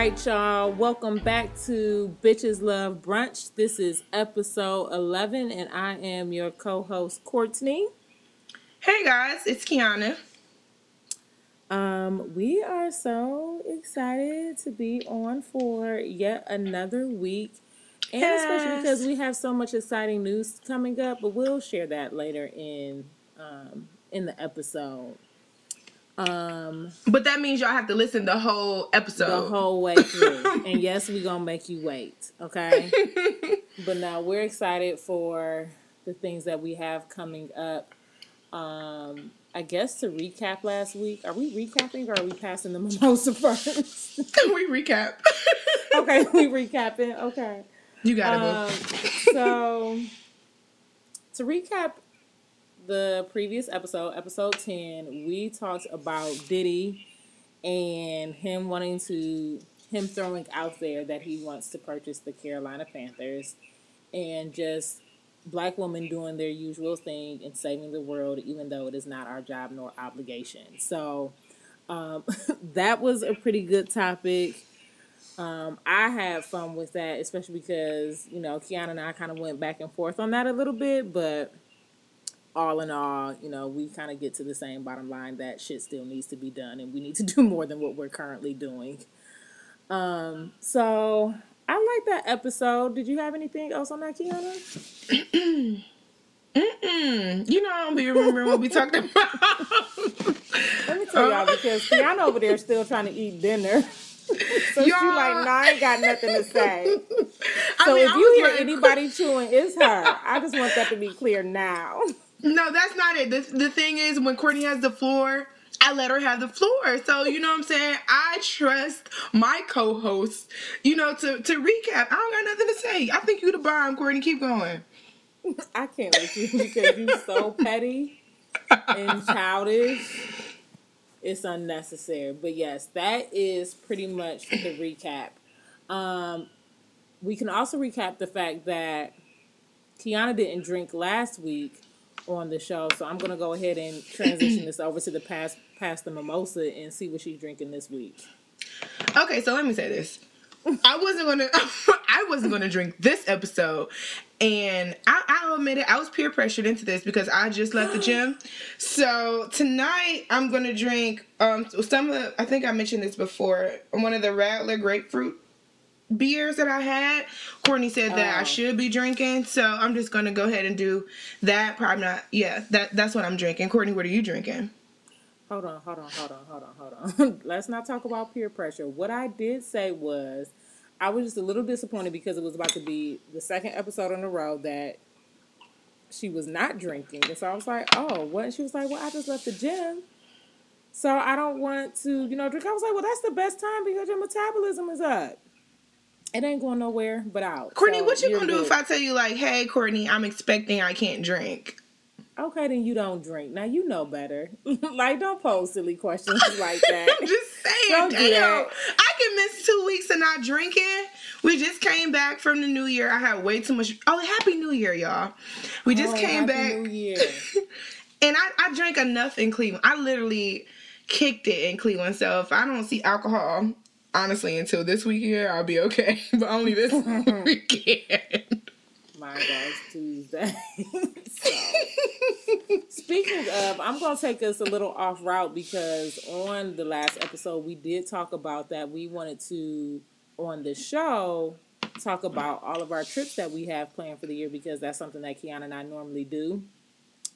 right, y'all. Welcome back to Bitches Love Brunch. This is episode 11, and I am your co host, Courtney. Hey guys, it's Kiana. Um, we are so excited to be on for yet another week. And yes. especially because we have so much exciting news coming up, but we'll share that later in um, in the episode. Um, but that means y'all have to listen the whole episode, the whole way through. and yes, we're gonna make you wait, okay? but now we're excited for the things that we have coming up. Um, I guess to recap last week, are we recapping or are we passing the mimosa first? we recap. okay, we recapping. Okay, you got it. Um, so to recap the previous episode, episode 10, we talked about Diddy and him wanting to, him throwing out there that he wants to purchase the Carolina Panthers and just black women doing their usual thing and saving the world, even though it is not our job nor obligation. So um, that was a pretty good topic. Um, I had fun with that, especially because, you know, Kiana and I kind of went back and forth on that a little bit, but all in all, you know, we kind of get to the same bottom line that shit still needs to be done and we need to do more than what we're currently doing. Um, so I like that episode. Did you have anything else on that, Kiana? Mm-mm. You know, I don't be remembering what we talked about. Let me tell y'all because Kiana over there still trying to eat dinner. so she like, nah, I ain't got nothing to say. So I mean, if you hear like... anybody chewing, it's her. I just want that to be clear now. No, that's not it. The, the thing is, when Courtney has the floor, I let her have the floor. So, you know what I'm saying? I trust my co host, you know, to, to recap. I don't got nothing to say. I think you the bomb, Courtney. Keep going. I can't with you because you're so petty and childish. It's unnecessary. But yes, that is pretty much the recap. Um, we can also recap the fact that Kiana didn't drink last week on the show. So I'm gonna go ahead and transition this over to the past past the mimosa and see what she's drinking this week. Okay, so let me say this. I wasn't gonna I wasn't gonna drink this episode. And I, I'll admit it, I was peer pressured into this because I just left the gym. So tonight I'm gonna drink um some of the, I think I mentioned this before, one of the Radler grapefruit beers that I had. Courtney said that oh. I should be drinking, so I'm just gonna go ahead and do that. Probably not. Yeah, that that's what I'm drinking. Courtney, what are you drinking? Hold on, hold on, hold on, hold on, hold on. Let's not talk about peer pressure. What I did say was I was just a little disappointed because it was about to be the second episode in a row that she was not drinking. And so I was like, oh, what? And she was like, well, I just left the gym. So I don't want to, you know, drink. I was like, well, that's the best time because your metabolism is up. It ain't going nowhere but out. Courtney, so what you gonna good. do if I tell you like, hey, Courtney, I'm expecting I can't drink? Okay, then you don't drink. Now you know better. like, don't pose silly questions like that. I'm just saying, don't damn. I can miss two weeks of not drinking. We just came back from the new year. I had way too much. Oh, happy New Year, y'all. We just oh, came back. New Year. and I, I drank enough in Cleveland. I literally kicked it in Cleveland. So if I don't see alcohol honestly, until this week here, I'll be okay. but only this weekend. My gosh, Tuesday. so, speaking of, I'm going to take us a little off route because on the last episode, we did talk about that. We wanted to, on the show, talk about all of our trips that we have planned for the year because that's something that Kiana and I normally do.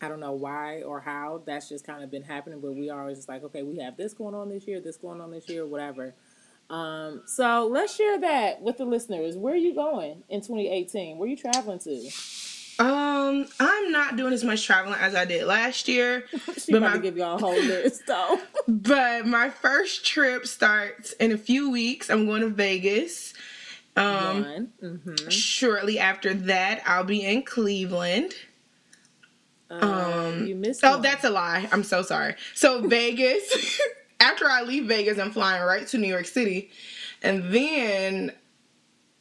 I don't know why or how that's just kind of been happening, but we are always just like, okay, we have this going on this year, this going on this year, whatever. Um, so let's share that with the listeners. Where are you going in 2018? Where are you traveling to? Um, I'm not doing as much traveling as I did last year. she but my, give y'all a whole list though. but my first trip starts in a few weeks. I'm going to Vegas. Um, mm-hmm. shortly after that, I'll be in Cleveland. Uh, um, you missed. Oh, one. that's a lie. I'm so sorry. So Vegas after I leave Vegas, I'm flying right to New York City. And then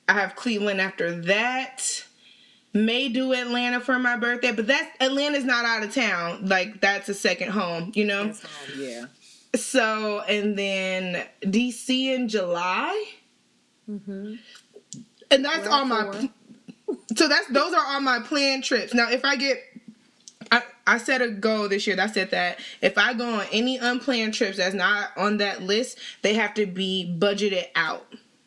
I have Cleveland after that. May do Atlanta for my birthday, but that's Atlanta's not out of town. Like that's a second home, you know? yeah. So and then DC in July. Mm-hmm. And that's all my. So that's those are all my planned trips. Now, if I get I, I set a goal this year. That said that if I go on any unplanned trips that's not on that list, they have to be budgeted out.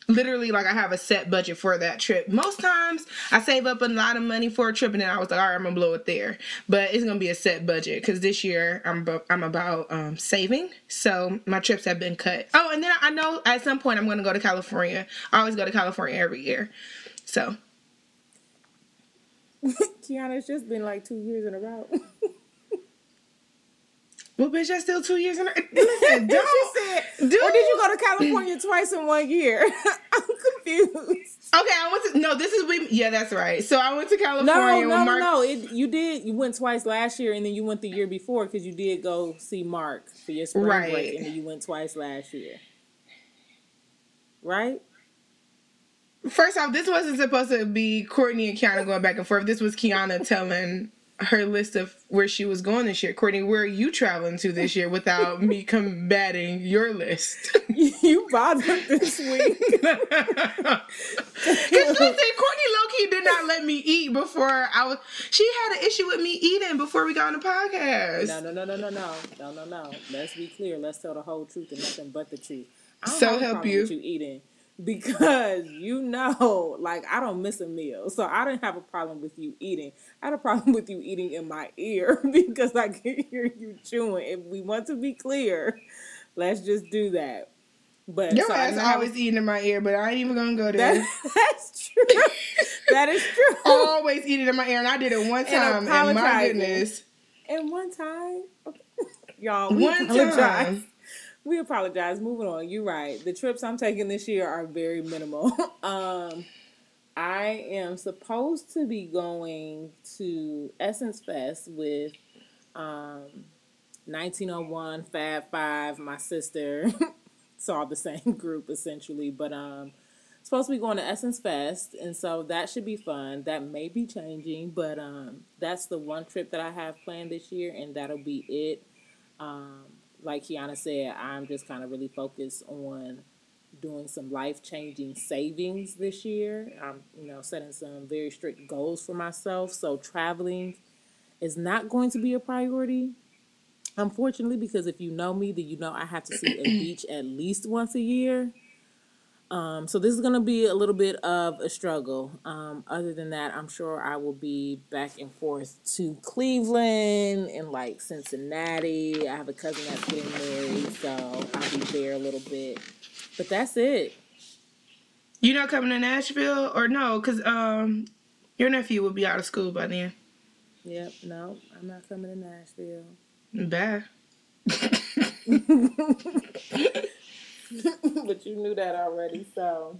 Literally, like I have a set budget for that trip. Most times I save up a lot of money for a trip, and then I was like, all right, I'm gonna blow it there. But it's gonna be a set budget because this year I'm I'm about um, saving, so my trips have been cut. Oh, and then I know at some point I'm gonna go to California. I always go to California every year, so Kiana, it's just been like two years in a row. well, bitch, that's still two years in row. Listen, don't. said, dude. Or did you go to California twice in one year? I'm confused. Okay, I went to no. This is we. Yeah, that's right. So I went to California. No, no, Mark, no. It, you did. You went twice last year, and then you went the year before because you did go see Mark for your spring right. break, and then you went twice last year. Right? First off, this wasn't supposed to be Courtney and Kiana going back and forth. This was Kiana telling her list of where she was going this year. Courtney, where are you traveling to this year without me combating your list? you bothered this week. Because listen, Courtney Loki did not let me eat before I was. She had an issue with me eating before we got on the podcast. No, no, no, no, no, no, no, no, no. Let's be clear. Let's tell the whole truth and nothing but the truth. so help you. you eating because you know, like I don't miss a meal. So I didn't have a problem with you eating. I had a problem with you eating in my ear because I can hear you chewing. If we want to be clear, let's just do that. But your so ass I always eating in my ear, but I ain't even gonna go there. That, that's true. that is true. always eating in my ear, and I did it one time. And, and my goodness. And one time, y'all, one apologize. time we apologize. Moving on. You're right. The trips I'm taking this year are very minimal. um, I am supposed to be going to Essence Fest with um, 1901, Fab Five, my sister. it's all the same group essentially, but um, supposed to be going to Essence Fest, and so that should be fun. That may be changing, but um, that's the one trip that I have planned this year, and that'll be it. Um, like Kiana said, I'm just kind of really focused on doing some life changing savings this year. I'm, you know, setting some very strict goals for myself. So traveling is not going to be a priority. Unfortunately, because if you know me, then you know I have to see a beach at least once a year. Um, so this is going to be a little bit of a struggle. Um, other than that, I'm sure I will be back and forth to Cleveland and like Cincinnati. I have a cousin that's getting married, so I'll be there a little bit. But that's it. You're not coming to Nashville or no? Cause um, your nephew will be out of school by then. Yep. No, I'm not coming to Nashville. Bye. but you knew that already, so.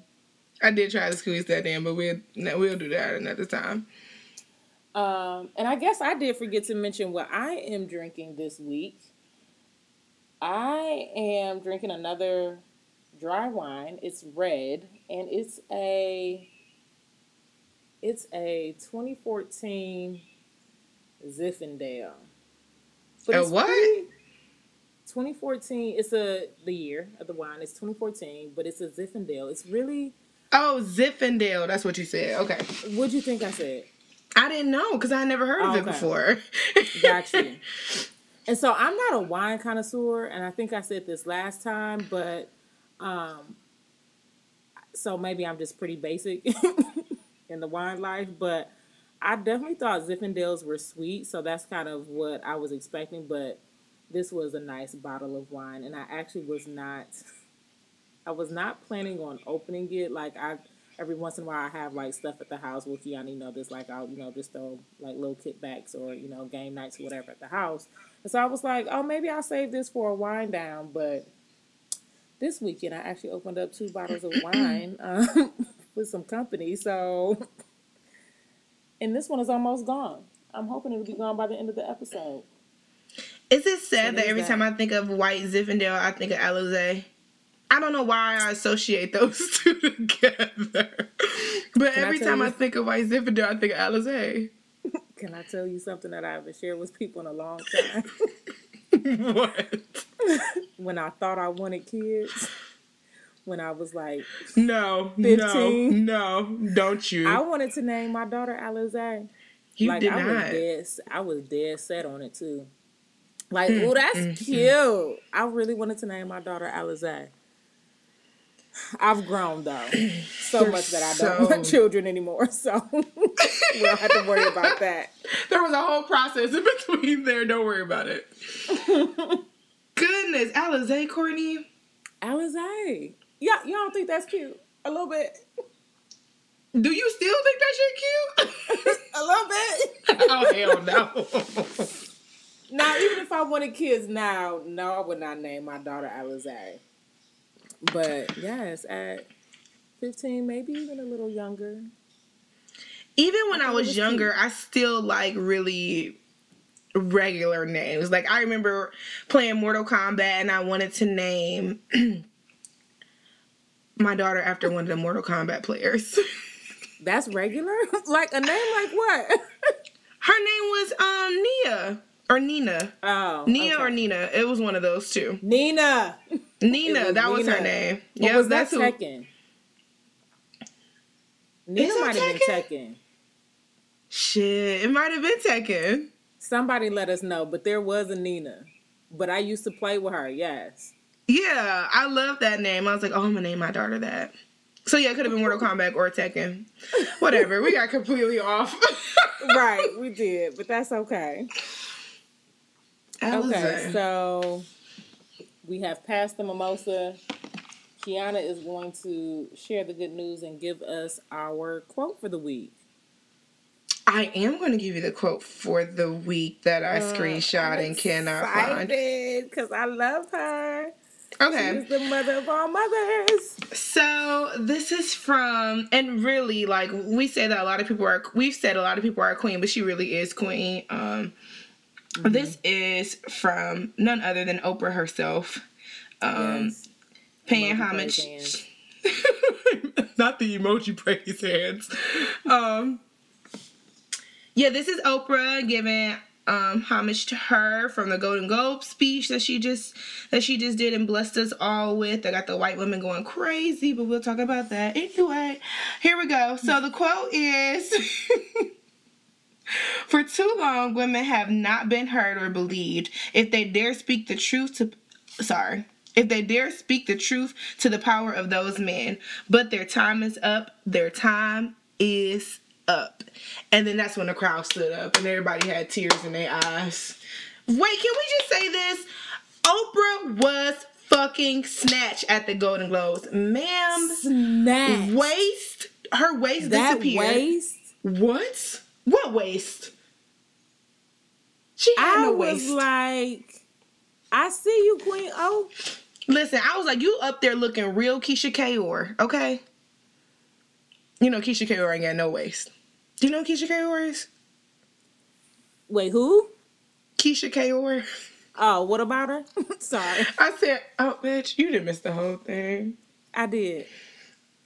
I did try to squeeze that in, but we'll we'll do that another time. Um, and I guess I did forget to mention what I am drinking this week. I am drinking another dry wine. It's red, and it's a it's a 2014 Zinfandel. But a what? Pretty, 2014. It's a the year of the wine. It's 2014, but it's a Zinfandel. It's really oh Zinfandel. That's what you said. Okay. What'd you think I said? I didn't know because I never heard of okay. it before. Got you. And so I'm not a wine connoisseur, and I think I said this last time, but um, so maybe I'm just pretty basic in the wine life, but I definitely thought Zinfandels were sweet, so that's kind of what I was expecting, but this was a nice bottle of wine, and I actually was not. I was not planning on opening it. Like I, every once in a while, I have like stuff at the house with Kiana. You know, this like I'll you know just throw like little kickbacks or you know game nights or whatever at the house. And so I was like, oh, maybe I'll save this for a wine down. But this weekend, I actually opened up two bottles of wine um, with some company. So, and this one is almost gone. I'm hoping it'll be gone by the end of the episode. Is it sad that every that? time I think of white Zinfandel, I think of Alizé? I don't know why I associate those two together. But Can every I time you? I think of white Zinfandel, I think of Alizé. Can I tell you something that I haven't shared with people in a long time? what? when I thought I wanted kids, when I was like No, 15. no, no, don't you? I wanted to name my daughter Alize. you like did I not. was dead I was dead set on it too. Like, oh, that's mm, cute. I really wanted to name my daughter Alize. I've grown though, so You're much that I don't want children anymore. So we don't have to worry about that. There was a whole process in between there. Don't worry about it. Goodness, Alizé, Courtney. Alize, yeah, you don't think that's cute? A little bit, Do you still think that shit cute? a little bit. oh hell no. Now, even if I wanted kids now, no, I would not name my daughter Alize. But yes, at fifteen, maybe even a little younger. Even when I it was was younger, I still like really regular names. Like I remember playing Mortal Kombat and I wanted to name my daughter after one of the Mortal Kombat players. That's regular? like a name like what? Her name was um Nia or Nina. oh. Nia okay. or Nina. It was one of those two. Nina. Nina, was that was her name. What Yeah, was that's that who. Nina might have been Tekken? Tekken. Shit, it might have been Tekken. Somebody let us know, but there was a Nina. But I used to play with her, yes. Yeah, I love that name. I was like, oh, I'm gonna name my daughter that. So yeah, it could have been Mortal Kombat or Tekken. Whatever. We got completely off. right, we did, but that's okay. Okay, so we have passed the mimosa. Kiana is going to share the good news and give us our quote for the week. I am going to give you the quote for the week that I screenshot and cannot find. because I love her. Okay. She's the mother of all mothers. So this is from, and really, like we say that a lot of people are. We've said a lot of people are queen, but she really is queen. Um, this is from none other than Oprah herself, um, Yes. paying homage. Not the emoji praise hands. Um, yeah, this is Oprah giving um, homage to her from the Golden Globe speech that she just that she just did and blessed us all with. I got the white women going crazy, but we'll talk about that anyway. Here we go. So the quote is. For too long, women have not been heard or believed. If they dare speak the truth to, sorry, if they dare speak the truth to the power of those men, but their time is up. Their time is up. And then that's when the crowd stood up and everybody had tears in their eyes. Wait, can we just say this? Oprah was fucking snatched at the Golden Globes, ma'am. Snatch. Waist, her waist that disappeared. waist. What? What waist? She had I no was like, I see you, Queen O. Listen, I was like, you up there looking real Keyshia Ka'oir, okay? You know Keyshia Ka'oir ain't got no waist. Do you know who Keyshia Ka'oir is? Wait, who? Keyshia Ka'oir. Oh, what about her? Sorry, I said, oh bitch, you didn't miss the whole thing. I did.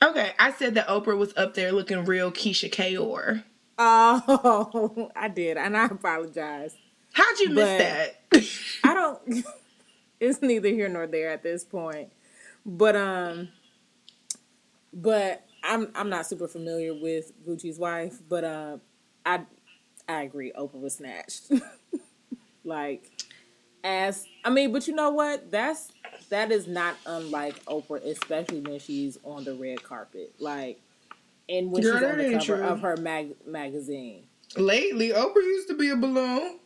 Okay, I said that Oprah was up there looking real Keyshia Ka'oir. Oh, I did, and I apologize. How'd you miss that? I don't. it's neither here nor there at this point. But um, but I'm I'm not super familiar with Gucci's wife, but um, I I agree. Oprah was snatched. like, as I mean, but you know what? That's that is not unlike Oprah, especially when she's on the red carpet, like, and when Girl, she's on the cover true. of her mag- magazine. Lately, Oprah used to be a balloon.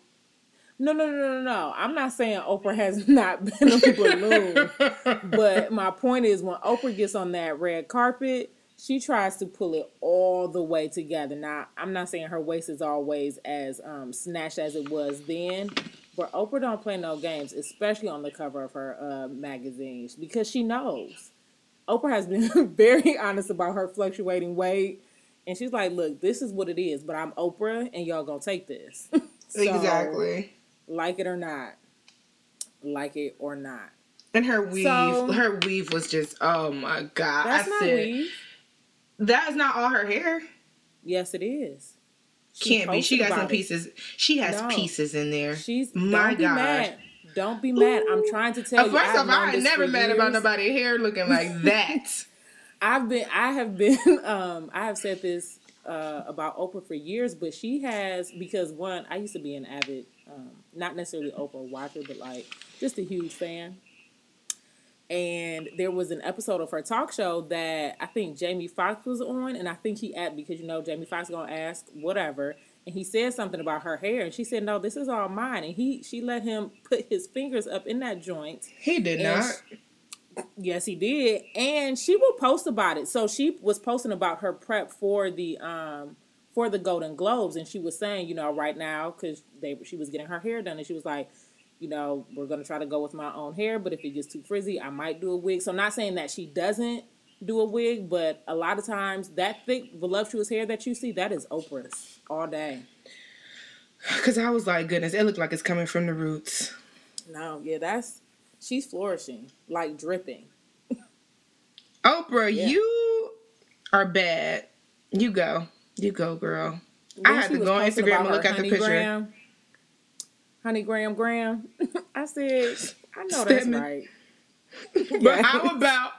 No, no, no, no, no. I'm not saying Oprah has not been a balloon. But my point is, when Oprah gets on that red carpet, she tries to pull it all the way together. Now, I'm not saying her waist is always as um, snatched as it was then, but Oprah don't play no games, especially on the cover of her uh, magazines, because she knows. Oprah has been very honest about her fluctuating weight, and she's like, "Look, this is what it is, but I'm Oprah, and y'all gonna take this." So, exactly. like it or not, like it or not. And her weave, So- her weave was just, oh my god! That's I not said, weave. That is not all her hair. Yes, it is. She Can't be. She got some it. pieces. She has No. pieces in there. She's My God. Don't be mad. I'm trying to tell Uh, you. First I've off, I never mad about nobody hair looking like that. I've been I have been um I have said this uh about Oprah for years, but she has because one, I used to be an avid um not necessarily Oprah watcher, but like just a huge fan. And there was an episode of her talk show that I think Jamie Foxx was on, and I think he asked because you know Jamie Foxx gonna ask whatever, and he said something about her hair, and she said, "No, this is all mine." And he she let him put his fingers up in that joint, he did not. Yes, he did. And she will post about it. So she was posting about her prep for the um for the Golden Globes and she was saying, you know, right now cuz they she was getting her hair done and she was like, you know, we're going to try to go with my own hair, but if it gets too frizzy, I might do a wig. So I'm not saying that she doesn't do a wig, but a lot of times that thick voluptuous hair that you see, that is Oprah's all day. Because I was like, goodness, it looked like it's coming from the roots. No, yeah, that's she's flourishing, like dripping. Oprah, Yeah. you are bad. You go. You go, girl. I Then had to go on Instagram and look at the picture. Graham. Honey Graham Graham. I said, I know that's Stedman. right. But how about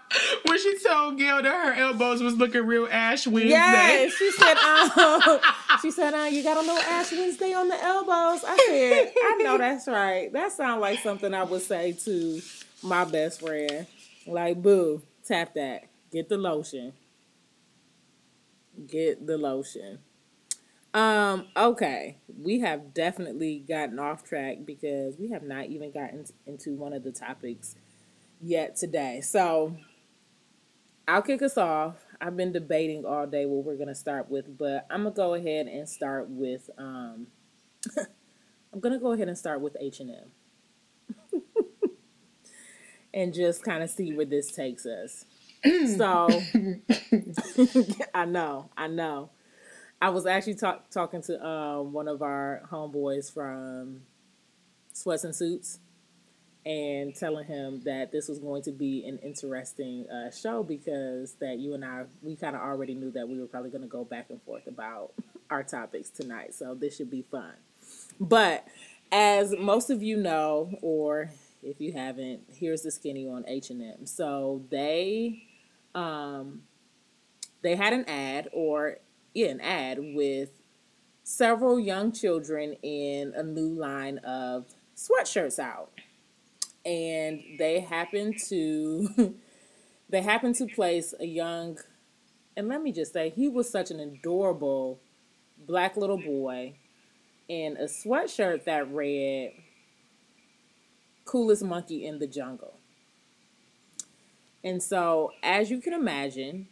when she told Gail that her elbows was looking real Ash Wednesday? Yes, she said, um, she said, uh, you got a little Ash Wednesday on the elbows. I said, I know that's right. That sounds like something I would say to my best friend. Like, boo, tap that. Get the lotion. Get the lotion. Um, okay. We have definitely gotten off track because we have not even gotten into one of the topics yet today. So I'll kick us off. I've been debating all day what we're gonna start with, but I'm gonna go ahead and start with um I'm gonna go ahead and start with H and M. And just kind of see where this takes us. so I know, I know. I was actually talk, talking to um, one of our homeboys from Sweats and Suits and telling him that this was going to be an interesting uh, show because that you and I we kind of already knew that we were probably going to go back and forth about our topics tonight. So this should be fun. But as most of you know, or if you haven't, here's the skinny on H and M. So they um, they had an ad or yeah, an ad with several young children in a new line of sweatshirts out and they happened to they happened to place a young and let me just say he was such an adorable black little boy in a sweatshirt that read coolest monkey in the jungle. And so as you can imagine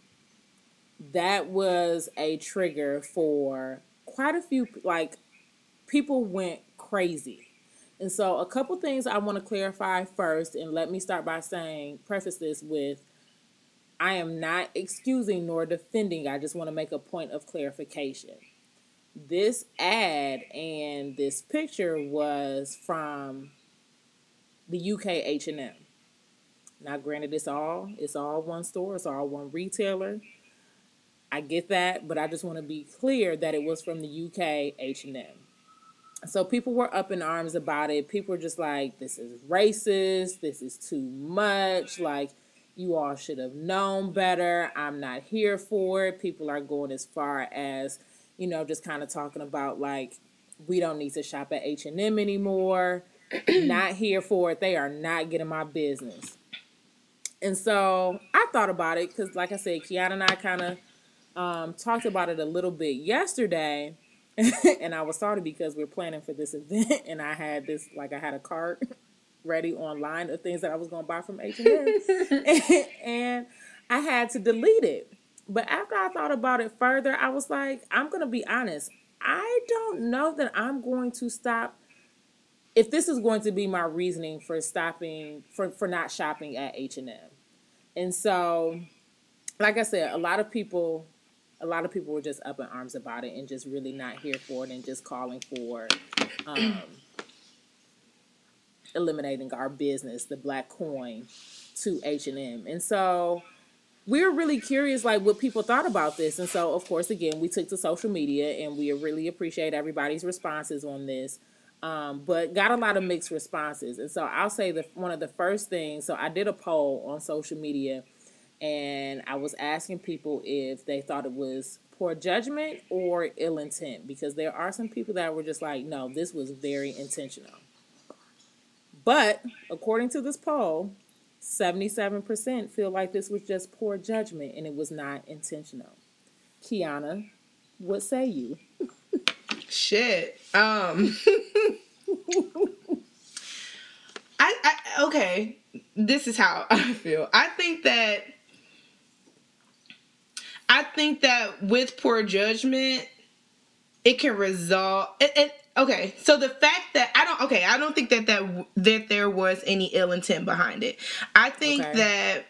that was a trigger for quite a few like people went crazy and so, a couple things I want to clarify first, and let me start by saying, preface this with I am not excusing nor defending. I just want to make a point of clarification. This ad and this picture was from the UK H&M. Now, granted, it's all it's all one store, it's all one retailer. I get that, but I just want to be clear that it was from the UK H&M. So people were up in arms about it. People were just like, this is racist. This is too much. Like, you all should have known better. I'm not here for it. People are going as far as, you know, just kind of talking about like, we don't need to shop at H&M anymore. not here for it. They are not getting my business. And so I thought about it because, like I said, Kiana and I kind of um, talked about it a little bit yesterday. and I was sorry because we're planning for this event, and I had this like I had a cart ready online of things that I was going to buy from H and M, and I had to delete it. But after I thought about it further, I was like, I'm going to be honest. I don't know that I'm going to stop. If this is going to be my reasoning for stopping for for not shopping at H and M, and so, like I said, a lot of people a lot of people were just up in arms about it and just really not here for it and just calling for um, eliminating our business, the black coin, to H and M. And so we are really curious, like what people thought about this. And so, of course, again, we took to social media and we really appreciate everybody's responses on this. Um, but got a lot of mixed responses. And so I'll say that one of the first things, so I did a poll on social media and I was asking people if they thought it was poor judgment or ill intent because there are some people that were just like, no, this was very intentional. But according to this poll, 77% feel like this was just poor judgment and it was not intentional. Kiana, what say you? Shit. Um I, I okay. This is how I feel. I think that I think that with poor judgment, it can result. It, it, okay, so the fact that I don't. Okay, I don't think that that that there was any ill intent behind it. I think okay. that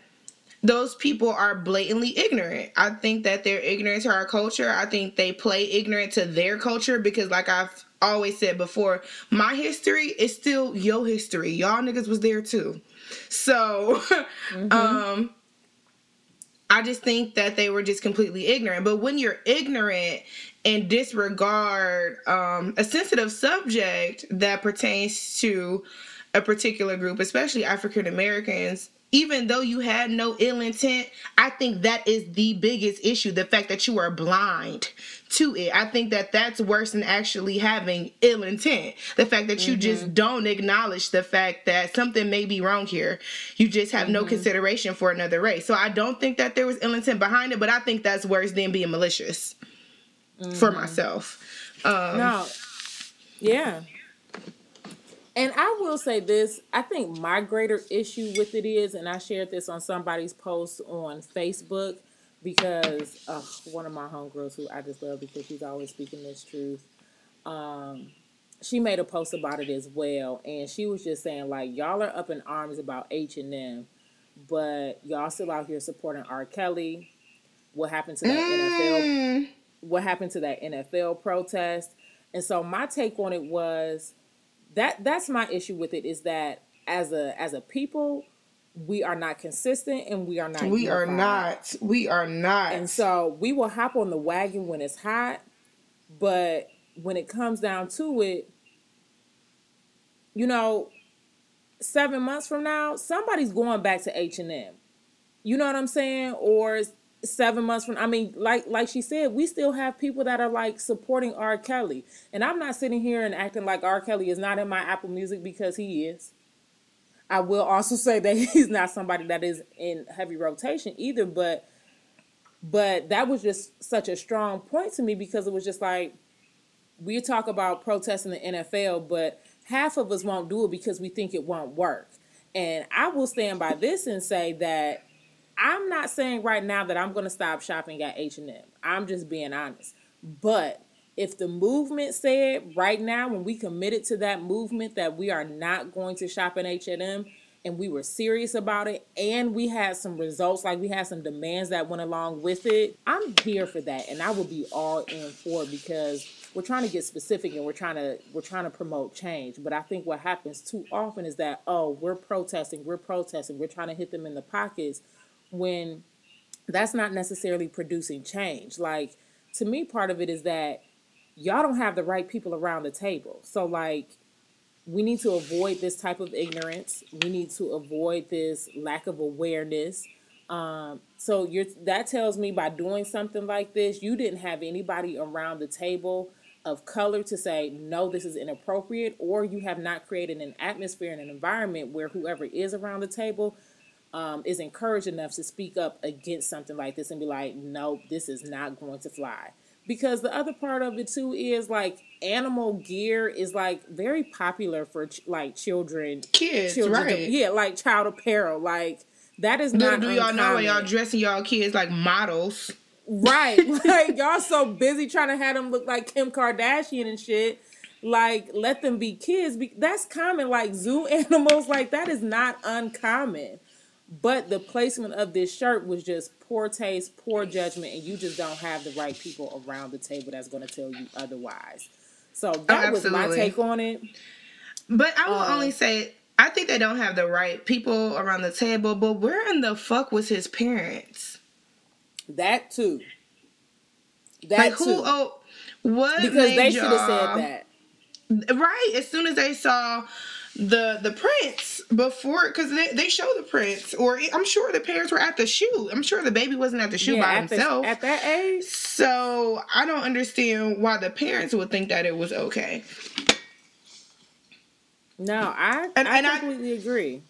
those people are blatantly ignorant. I think that they're ignorant to our culture. I think they play ignorant to their culture because, like I've always said before, my history is still your history. Y'all niggas was there too. So, mm-hmm. um, I just think that they were just completely ignorant. But when you're ignorant and disregard um, a sensitive subject that pertains to a particular group, especially African Americans, even though you had no ill intent, I think that is the biggest issue the fact that you are blind to it. I think that that's worse than actually having ill intent. The fact that you mm-hmm. just don't acknowledge the fact that something may be wrong here. You just have mm-hmm. no consideration for another race. So I don't think that there was ill intent behind it, but I think that's worse than being malicious mm-hmm. for myself. Um, no. Yeah. And I will say this I think my greater issue with it is, and I shared this on somebody's post on Facebook because uh, one of my homegirls who I just love because she's always speaking this truth. Um, she made a post about it as well, and she was just saying like y'all are up in arms about H and M, but y'all still out here supporting R. Kelly. What happened to that mm. NFL? What happened to that NFL protest? And so my take on it was that that's my issue with it is that as a as a people we are not consistent and we are not we unified. are not we are not and so we will hop on the wagon when it's hot but when it comes down to it you know seven months from now somebody's going back to h&m you know what i'm saying or seven months from I mean, like like she said, we still have people that are like supporting R. Kelly. And I'm not sitting here and acting like R. Kelly is not in my Apple Music because he is. I will also say that he's not somebody that is in heavy rotation either, but but that was just such a strong point to me because it was just like we talk about protesting the NFL, but half of us won't do it because we think it won't work. And I will stand by this and say that I'm not saying right now that I'm going to stop shopping at H&M. I'm just being honest. But if the movement said right now when we committed to that movement that we are not going to shop in H&M and we were serious about it and we had some results like we had some demands that went along with it, I'm here for that and I will be all in for because we're trying to get specific and we're trying to we're trying to promote change. But I think what happens too often is that oh, we're protesting, we're protesting, we're trying to hit them in the pockets when that's not necessarily producing change. Like to me, part of it is that y'all don't have the right people around the table. So like we need to avoid this type of ignorance. We need to avoid this lack of awareness. Um, so you're that tells me by doing something like this, you didn't have anybody around the table of color to say no this is inappropriate or you have not created an atmosphere and an environment where whoever is around the table um, is encouraged enough to speak up against something like this and be like, no, this is not going to fly. Because the other part of it too is like animal gear is like very popular for ch- like children, kids, children, right? yeah, like child apparel. Like that is not. Do y'all know y'all dressing y'all kids like models? Right, like y'all so busy trying to have them look like Kim Kardashian and shit like let them be kids that's common like zoo animals like that is not uncommon but the placement of this shirt was just poor taste, poor judgment, and you just don't have the right people around the table that's going to tell you otherwise. So that oh, was my take on it. But I will um, only say I think they don't have the right people around the table. But where in the fuck was his parents? That too. That like who? Too. Oh, what? Because they should have said that. right as soon as they saw the the prints before because they, they show the prints or i'm sure the parents were at the shoot i'm sure the baby wasn't at the shoot Yeah, by at, the- himself at that age. so i don't understand why the parents would think that it was okay No, I And- I and I- completely agree.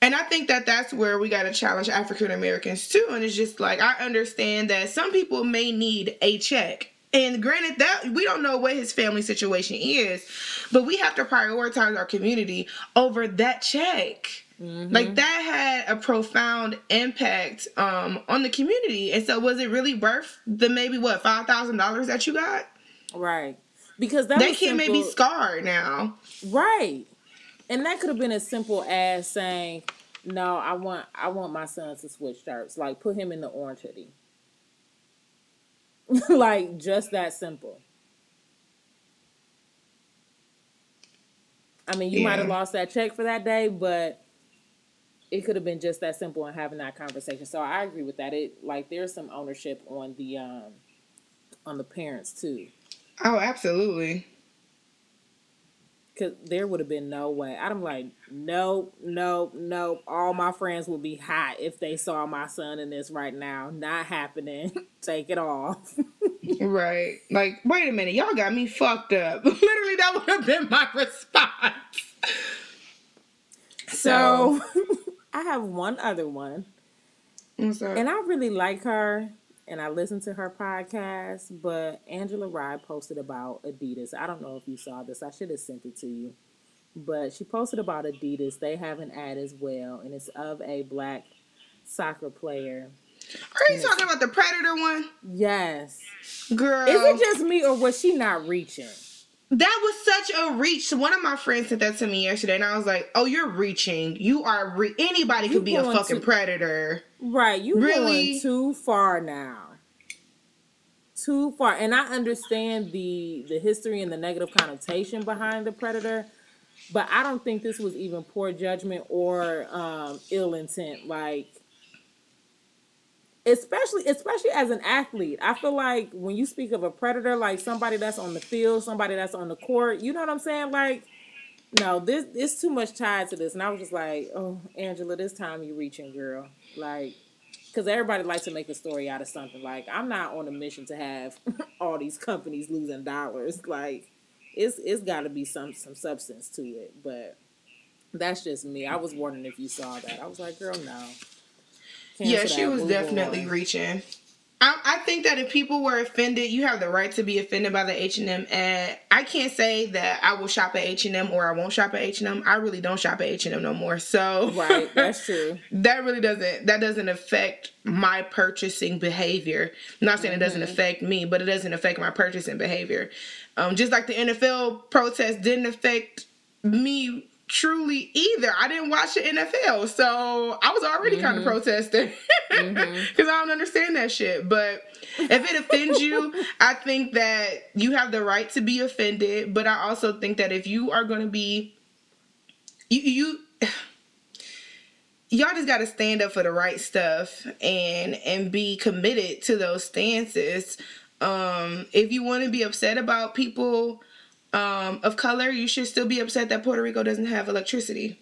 And I think that that's where we got to challenge African Americans too. And it's just like, I understand that some people may need a check. And granted, that we don't know what his family situation is, but we have to prioritize our community over that check. Like that had a profound impact um, on the community. And so, was it really worth the maybe what five thousand dollars that you got? Right. Because that was kid may be scarred now. Right. And that could have been as simple as saying, "No, I want I want my son to switch shirts. Like put him in the orange hoodie." like just that simple. I mean, you might have Yeah. lost that check for that day, but it could have been just that simple in having that conversation. So I agree with that. It like there's some ownership on the um on the parents too. Oh, absolutely. Cause there would have been no way. I'm like, nope, nope, nope. All my friends would be hot if they saw my son in this right now. Not happening. Take it off. Right. Like, wait a minute, y'all got me fucked up. Literally, that would have been my response. so I have one other one. And I really like her and I listened to her podcast, but Angela Rye posted about Adidas. I don't know if you saw this. I should have sent it to you. But she posted about Adidas. They have an ad as well, and it's of a black soccer player. Are you talking about the Predator one? Yes. Girl. Is it just me or was she not reaching? that was such a reach. One of my friends sent that to me yesterday, and I was like, oh, you're reaching. You are, re- anybody You could be a fucking to- predator. Right, you Really? going too far now. Too far, and I understand the the history and the negative connotation behind the predator, but I don't think this was even poor judgment or um, ill intent. Like, especially especially as an athlete, I feel like when you speak of a predator, like somebody that's on the field, somebody that's on the court, you know what I'm saying? Like, no, this it's too much tied to this, and I was just like, oh, Angela, this time you reaching, girl, like. Because everybody likes to make a story out of something. Like I'm not on a mission to have all these companies losing dollars. Like it's it's got to be some some substance to it. But that's just me. I was wondering if you saw that. I was like, girl, no. Cancel yeah, she was definitely on. reaching. I, I think that if people were offended, you have the right to be offended by the H and M ad. I can't say that I will shop at H and M or I won't shop at H and M. I really don't shop at H and M no more. So Right, that's true. that really doesn't that doesn't affect my purchasing behavior. I'm not saying it doesn't affect me, but it doesn't affect my purchasing behavior. Um, just like the NFL protest didn't affect me truly either. I didn't watch the NFL, so I was already kind of protesting because I don't understand that shit. But if it offends you, I think that you have the right to be offended. But I also think that if you are going to be, you you y'all just got to stand up for the right stuff and and be committed to those stances um if you want to be upset about people um of color you should still be upset that puerto rico doesn't have electricity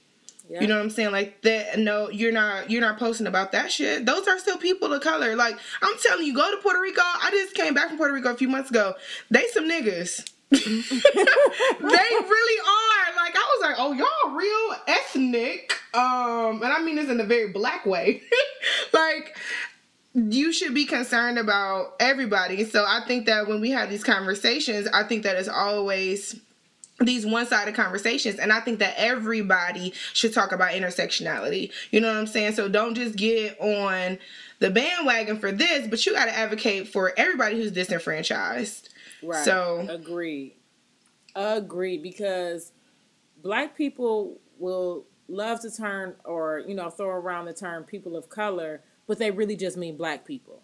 Yeah. you know what i'm saying like that no you're not you're not posting about that shit those are still people of color like i'm telling you go to puerto rico i just came back from puerto rico a few months ago they some niggas they really are. Like I was like, oh y'all real ethnic. Um, and I mean this in a very black way. like you should be concerned about everybody. So I think that when we have these conversations, I think that it's always these one-sided conversations and i think that everybody should talk about intersectionality you know what i'm saying so don't just get on the bandwagon for this but you got to advocate for everybody who's disenfranchised Right. So- agreed. Agreed. Because black people will love to turn or, you know, throw around the term people of color, but they really just mean black people.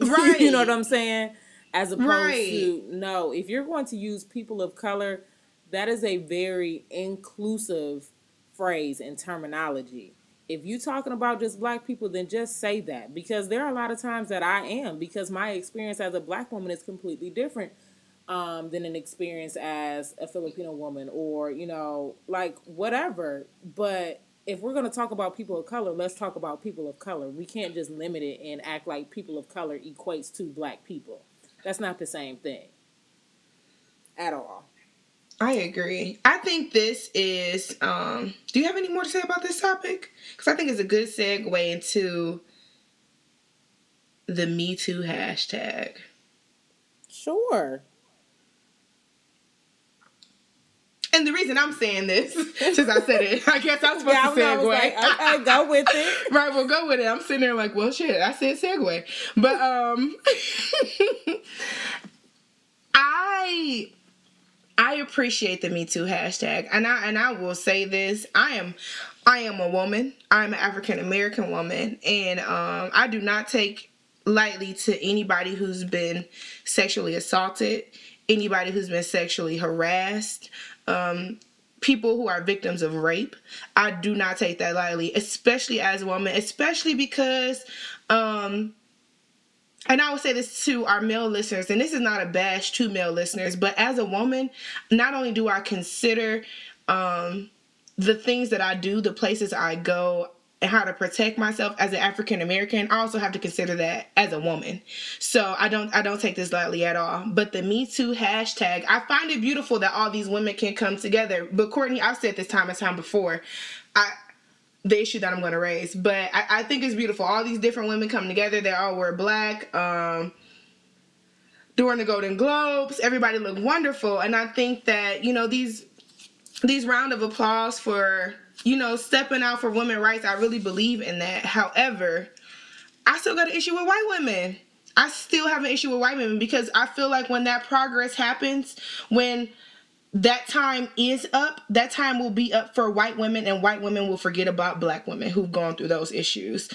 right you know what I'm saying? As opposed Right. to no, if you're going to use people of color, that is a very inclusive phrase and terminology. If you're talking about just black people, then just say that because there are a lot of times that I am because my experience as a black woman is completely different um, than an experience as a Filipino woman or, you know, like whatever. But if we're going to talk about people of color, let's talk about people of color. We can't just limit it and act like people of color equates to black people. That's not the same thing at all. I agree. I think this is. Um, do you have any more to say about this topic? Because I think it's a good segue into the Me Too hashtag. Sure. And the reason I'm saying this, since I said it, I guess I'm supposed Yeah, to I was segue. like, okay, go with it. right, we'll go with it. I'm sitting there like, well, shit, I said segue, but um, I I appreciate the Me Too hashtag, and I and I will say this: I am I am a woman. I'm an African American woman, and um, I do not take lightly to anybody who's been sexually assaulted, anybody who's been sexually harassed. Um, people who are victims of rape. I do not take that lightly, especially as a woman, especially because um and I would say this to our male listeners, and this is not a bash to male listeners, but as a woman, not only do I consider um the things that I do, the places I go, and how to protect myself as an African American, I also have to consider that as a woman. So I don't I don't take this lightly at all. But the Me Too hashtag, I find it beautiful that all these women can come together. But Courtney, I've said this time and time before, I the issue that I'm gonna raise. But I, I think it's beautiful. All these different women come together, they all wear black. Um during the Golden Globes, everybody looked wonderful. And I think that, you know, these these round of applause for you know stepping out for women rights i really believe in that. However i still got an issue with white women. I still have an issue with white women because i feel like when that progress happens when that time is up that time will be up for white women and white women will forget about black women who've gone through those issues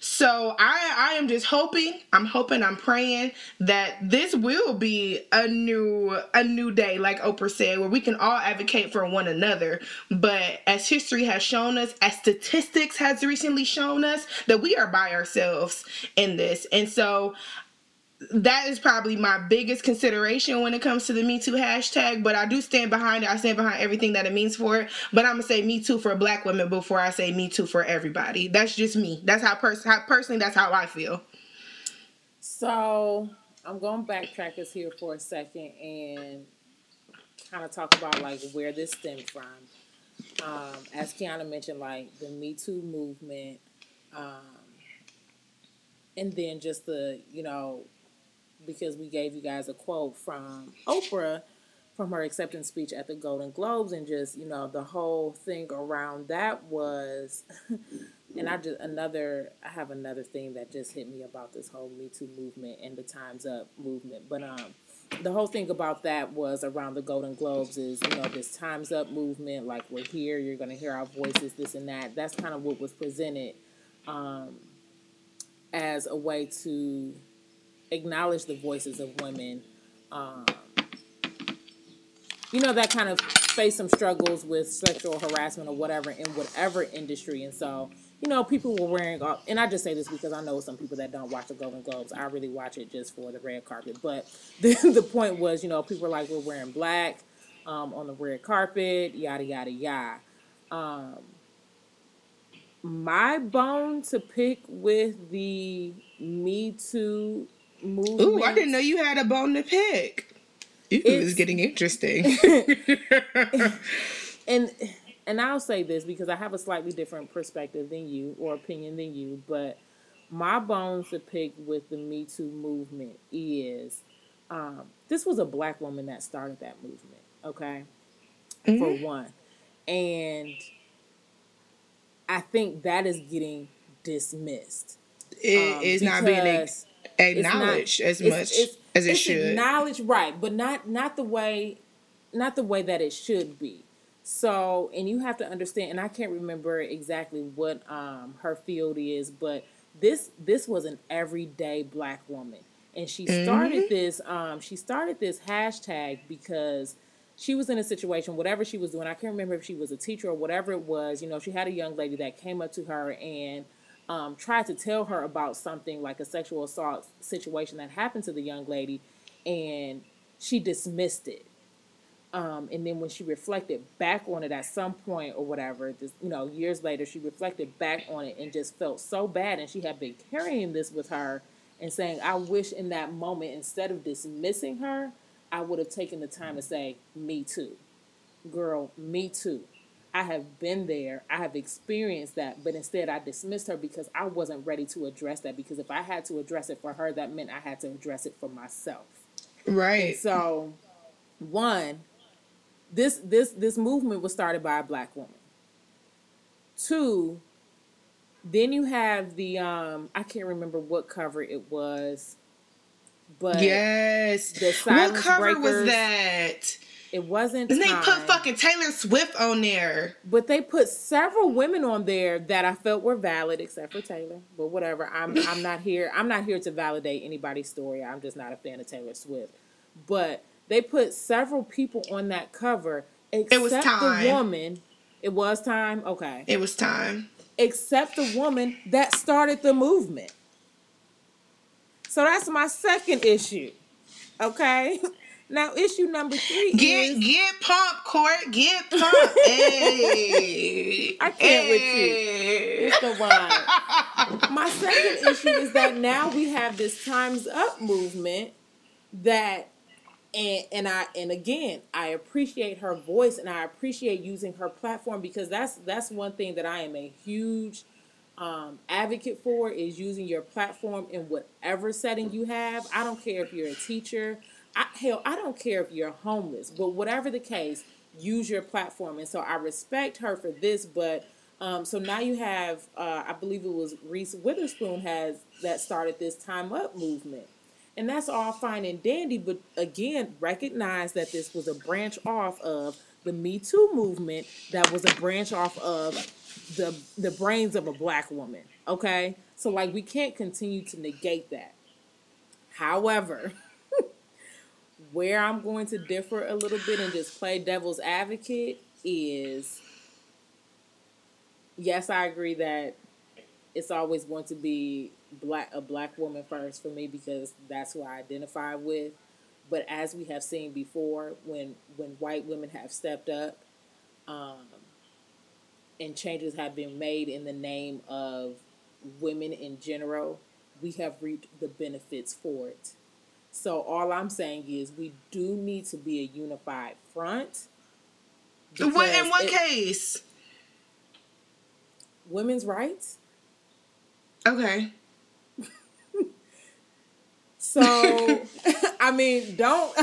so I I am just hoping, I'm hoping, I'm praying that this will be a new a new day, like Oprah said, where we can all advocate for one another. But as history has shown us, as statistics has recently shown us, that we are by ourselves in this. And so that is probably my biggest consideration when it comes to the Me Too hashtag. But I do stand behind it. I stand behind everything that it means for it. But I'm gonna say Me Too for Black women before I say Me Too for everybody. That's just me. That's how, pers- how personally that's how I feel. So I'm going backtrack us here for a second and kind of talk about like where this stemmed from. Um, as Kiana mentioned, like the Me Too movement, um, and then just the you know because we gave you guys a quote from Oprah from her acceptance speech at the Golden Globes, and just you know the whole thing around that was. And I just another I have another thing that just hit me about this whole Me Too movement and the Times Up movement. But um the whole thing about that was around the Golden Globes is, you know, this Times Up movement, like we're here, you're gonna hear our voices, this and that. That's kind of what was presented um as a way to acknowledge the voices of women. Um you know, that kind of face some struggles with sexual harassment or whatever in whatever industry. And so, you know, people were wearing, and I just say this because I know some people that don't watch the Golden Globes. I really watch it just for the red carpet. But the, the point was, you know, people were like, we're wearing black um, on the red carpet, yada, yada, yada. Um, my bone to pick with the Me Too movement. Ooh, I didn't know you had a bone to pick. Ooh, It's- it's getting interesting. and and I'll say this because I have a slightly different perspective than you or opinion than you, but my bones to pick with the Me Too movement is um, this was a black woman that started that movement, okay? For one. And I think that is getting dismissed. It um, is not being ac- it's not- acknowledged as it's- much it's- as it should. Acknowledged, right, but not not the way, not the way that it should be. So, and you have to understand, and I can't remember exactly what um, her field is, but this this was an everyday black woman, and she started this um, she started this hashtag because she was in a situation, whatever she was doing. I can't remember if she was a teacher or whatever it was. You know, she had a young lady that came up to her and um, tried to tell her about something like a sexual assault situation that happened to the young lady, and she dismissed it. Um, and then when she reflected back on it at some point or whatever, just, you know, years later, she reflected back on it and just felt so bad. And she had been carrying this with her and saying, I wish in that moment, instead of dismissing her, I would have taken the time to say, Me too. Girl, me too. I have been there. I have experienced that, but instead I dismissed her because I wasn't ready to address that. Because if I had to address it for her, that meant I had to address it for myself. Right. So, one, this this this movement was started by a black woman. Two, then you have the um I can't remember what cover it was, but yes, the what cover was that? It wasn't. And they put fucking Taylor Swift on there. But they put several women on there that I felt were valid, except for Taylor. But whatever. I'm I'm not here. I'm not here to validate anybody's story. I'm just not a fan of Taylor Swift. But they put several people on that cover, except was time. the woman. It was time. Okay. It was time. Except the woman that started the movement. So that's my second issue. Okay. Now issue number three Get is get pumped, Court. Get pumped. hey. I can't with you. It's the wine. My second issue is that now we have this times up movement that and and I and again I appreciate her voice and I appreciate using her platform because that's that's one thing that I am a huge um, advocate for is using your platform in whatever setting you have. I don't care if you're a teacher. I, hell, I don't care if you're homeless, but whatever the case, use your platform. And so I respect her for this, but um, so now you have, uh, I believe it was Reese Witherspoon has that started this time up movement. And that's all fine and dandy, but again, recognize that this was a branch off of the Me Too movement that was a branch off of the the brains of a black woman. Okay? So like we can't continue to negate that. However, where I'm going to differ a little bit and just play devil's advocate is yes, I agree that it's always going to be black a black woman first for me because that's who I identify with. But as we have seen before, when when white women have stepped up, um, and changes have been made in the name of women in general, we have reaped the benefits for it. So all I'm saying is we do need to be a unified front. What in what it- case? Women's rights. Okay. So, I mean, don't.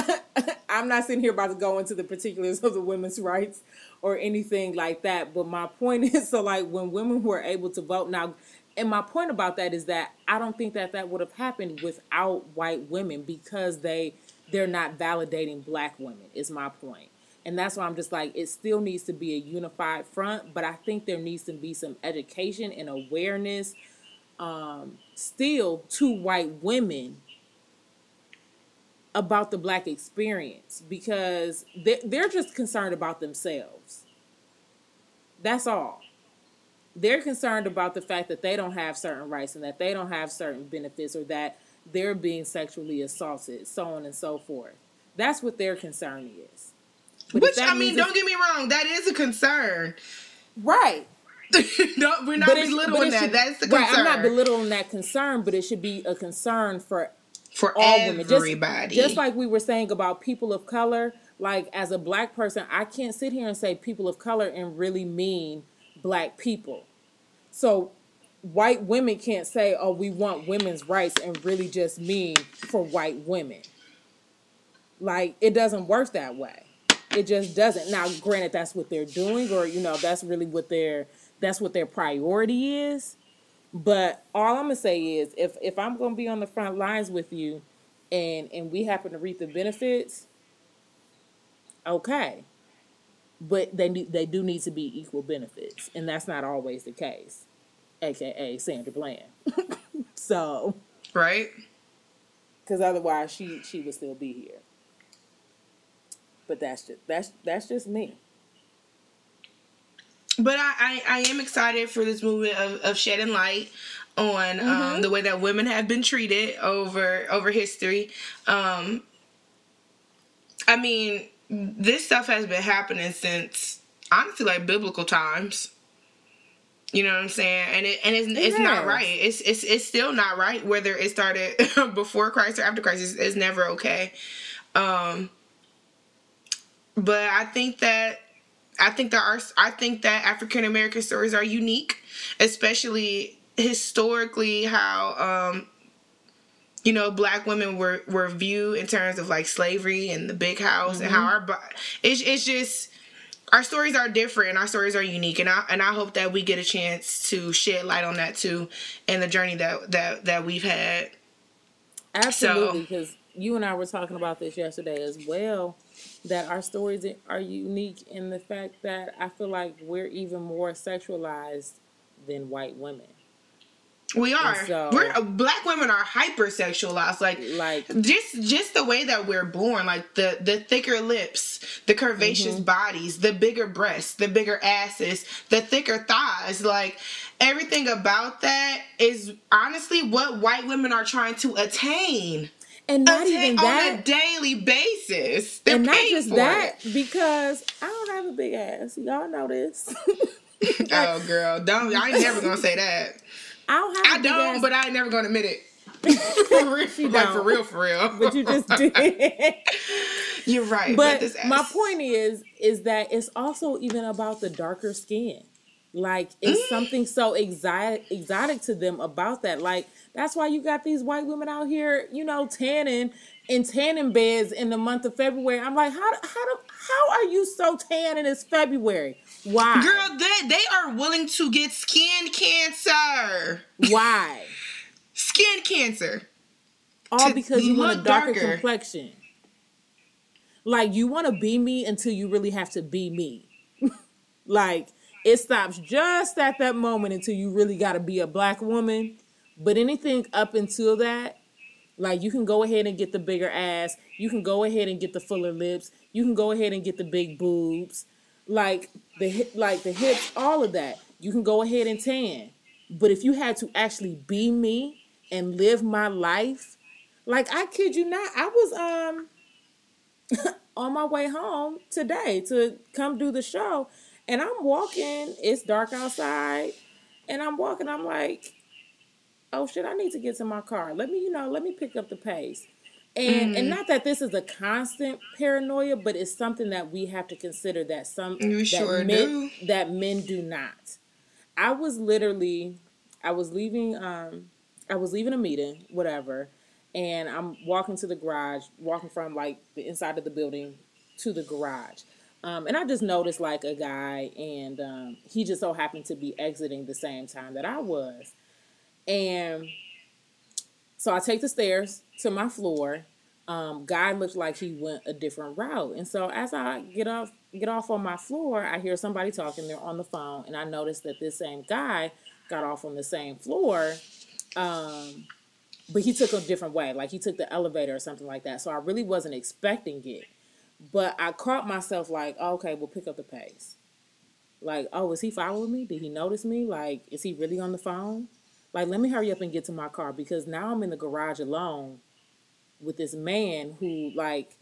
I'm not sitting here about to go into the particulars of the women's rights or anything like that. But my point is, so like when women were able to vote now, and my point about that is that I don't think that that would have happened without white women because they they're not validating black women. Is my point. And that's why I'm just like, it still needs to be a unified front, but I think there needs to be some education and awareness um, still to white women about the black experience because they, they're just concerned about themselves. That's all. They're concerned about the fact that they don't have certain rights and that they don't have certain benefits or that they're being sexually assaulted, so on and so forth. That's what their concern is. But Which I mean, don't get me wrong, that is a concern. right. no, we're not But belittling that. should- That's the right, concern I'm not belittling that concern, but it should be a concern for for all women. Just- everybody. Just, like we were saying about people of color, like as a black person, I can't sit here and say people of color and really mean black people. So white women can't say, oh, we want women's rights and really just mean for white women. Like it doesn't work that way. It just doesn't. Now, granted, that's what they're doing, or you know, that's really what their that's what their priority is. But all I'm gonna say is, if if I'm gonna be on the front lines with you, and and we happen to reap the benefits, okay. But they need, they do need to be equal benefits, and that's not always the case. AKA Sandra Bland. so, right? because otherwise she she would still be here. But that's just that's that's just me. But I, I, I am excited for this movement of, of shedding light on Mm-hmm. um, the way that women have been treated over over history. Um, I mean, this stuff has been happening since honestly like biblical times. You know what I'm saying? And it and it's, it it's not right. It's it's it's still not right whether it started before Christ or after Christ. It's, it's never okay. Um but I think that I think that our I think that African American stories are unique, especially historically how um you know black women were were viewed in terms of like slavery and the big house mm-hmm. and how our it's it's just our stories are different and our stories are unique and I and I hope that we get a chance to shed light on that too and the journey that that that we've had. Absolutely, because so, you and I were talking about this yesterday as well. That our stories are unique in the fact that I feel like we're even more sexualized than white women. We are. So, we're uh, black women are hypersexualized. Like, like just just the way that we're born. Like the the thicker lips, the curvaceous mm-hmm. bodies, the bigger breasts, the bigger asses, the thicker thighs. Like everything about that is honestly what white women are trying to attain. And not attain even that on a daily basis. They're and not just that, it. because I don't have a big ass. Y'all know this. oh girl, don't I ain't never gonna say that. I don't have. I don't, ass. but I ain't never gonna admit it. for real, she like for real, for real. But you just did. You're right. But, my point is, is that it's also even about the darker skin. Like it's mm. something so exotic, exotic to them about that. Like that's why you got these white women out here, you know, tanning in tanning beds in the month of February. I'm like, how how how are you so tan and it's February? Why? Girl, they they are willing to get skin cancer. Why? skin cancer. All because you want a darker, darker complexion. Like you want to be me until you really have to be me. like it stops just at that moment until you really got to be a black woman. But anything up until that, like you can go ahead and get the bigger ass, you can go ahead and get the fuller lips, you can go ahead and get the big boobs, like the like the hips, all of that. You can go ahead and tan. But if you had to actually be me and live my life, like I kid you not, I was um on my way home today to come do the show and I'm walking, it's dark outside, and I'm walking, I'm like, oh shit, I need to get to my car. Let me, you know, let me pick up the pace. And mm. and not that this is a constant paranoia, but it's something that we have to consider that some you that sure men, do. that men do not. I was literally I was leaving um I was leaving a meeting, whatever, and I'm walking to the garage, walking from like the inside of the building to the garage. Um, and I just noticed like a guy, and um, he just so happened to be exiting the same time that I was. And so I take the stairs to my floor. Um, guy looked like he went a different route. And so as I get off get off on my floor, I hear somebody talking. They're on the phone, and I notice that this same guy got off on the same floor. Um, but he took a different way, like he took the elevator or something like that. So I really wasn't expecting it. But I caught myself like, oh, okay, we'll pick up the pace. Like, oh, is he following me? Did he notice me? Like, is he really on the phone? Like, let me hurry up and get to my car because now I'm in the garage alone with this man who, like,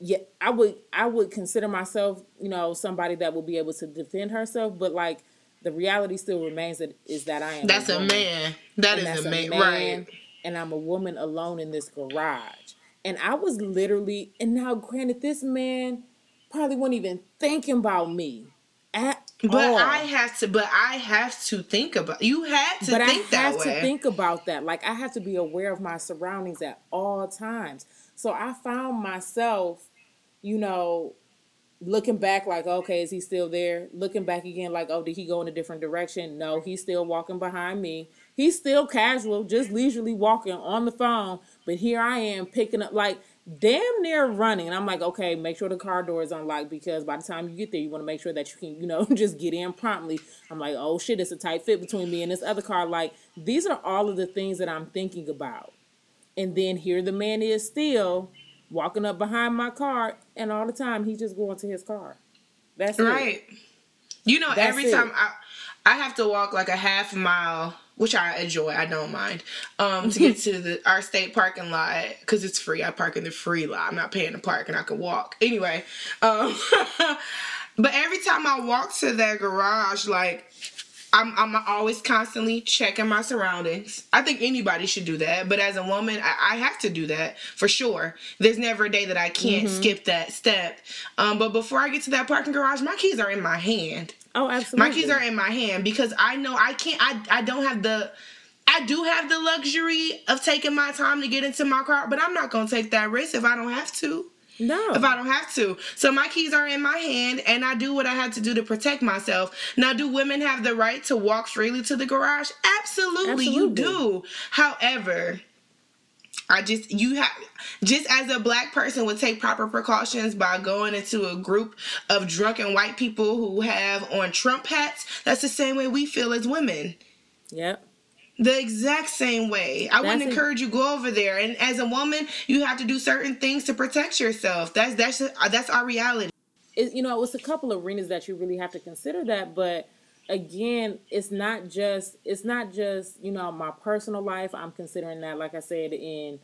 yeah, I would I would consider myself, you know, somebody that will be able to defend herself, but like the reality still remains that is that I am. That's a, a man. That is a man, man, right? And I'm a woman alone in this garage, and I was literally. And now, granted, this man probably wasn't even thinking about me at but oh. I have to. But I have to think about. You had to but think I have to think about that. Like I have to be aware of my surroundings at all times. So I found myself, you know, looking back like, okay, is he still there? Looking back again like, oh, did he go in a different direction? No, he's still walking behind me. He's still casual, just leisurely walking on the phone. But here I am picking up like damn near running. And I'm like, okay, make sure the car door is unlocked because by the time you get there, you want to make sure that you can, you know, just get in promptly. I'm like, oh shit, it's a tight fit between me and this other car. Like, these are all of the things that I'm thinking about. And then here the man is still walking up behind my car, and all the time he's just going to his car. That's right. It. You know, That's every it. time I I have to walk like a half mile, which I enjoy. I don't mind. Um, to get to the our state parking lot because it's free. I park in the free lot. I'm not paying to park, and I can walk anyway. Um, but every time I walk to that garage, like. I'm, I'm always constantly checking my surroundings. I think anybody should do that, but as a woman, I, I have to do that for sure. There's never a day that I can't skip that step. Um, but before I get to that parking garage, my keys are in my hand. Oh, absolutely. My keys are in my hand because I know I can't. I I don't have the. I do have the luxury of taking my time to get into my car, but I'm not gonna take that risk if I don't have to. no. If I don't have to, so my keys are in my hand, and I do what I have to do to protect myself. Now, do women have the right to walk freely to the garage? Absolutely, you do. However, I just you have just as a black person would take proper precautions by going into a group of drunken white people who have on Trump hats. That's the same way we feel as women. Yep. The exact same way. I wouldn't That's a- encourage you go over there. And as a woman, you have to do certain things to protect yourself. That's that's that's our reality. it, you know, it's a couple of arenas that you really have to consider that, but again, it's not just it's not just, you know, my personal life. I'm considering that like I said in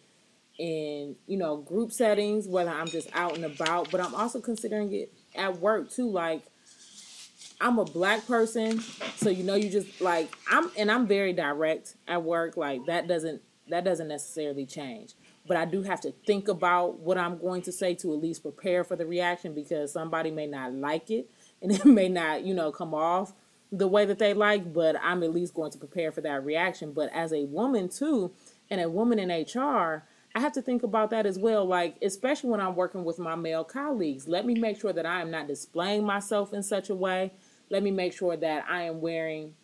in, you know, group settings, whether I'm just out and about, but I'm also considering it at work too like I'm a black person, so you know you just like I'm and I'm very direct at work. Like that doesn't that doesn't necessarily change. But I do have to think about what I'm going to say to at least prepare for the reaction because somebody may not like it and it may not, you know, come off the way that they like, but I'm at least going to prepare for that reaction. But as a woman too, and a woman in HR, I have to think about that as well. Like, especially when I'm working with my male colleagues, let me make sure that I am not displaying myself in such a way. Let me make sure that I am wearing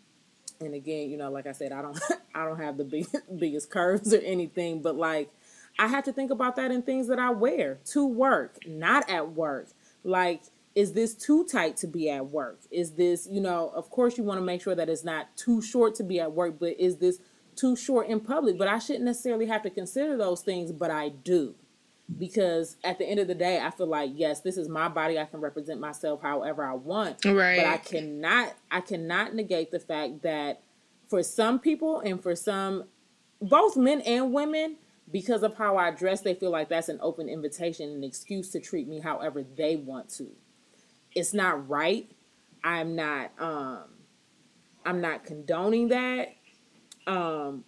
and again, you know, like I said, I don't I don't have the big, biggest curves or anything, but like I have to think about that in things that I wear to work, not at work. Like is this too tight to be at work? Is this, you know, of course you want to make sure that it's not too short to be at work, but is this too short in public? But I shouldn't necessarily have to consider those things, but I do. Because at the end of the day, I feel like yes, this is my body. I can represent myself however I want. Right. But I cannot I cannot negate the fact that for some people and for some both men and women, because of how I dress, they feel like that's an open invitation, an excuse to treat me however they want to. It's not right. I'm not um I'm not condoning that. Um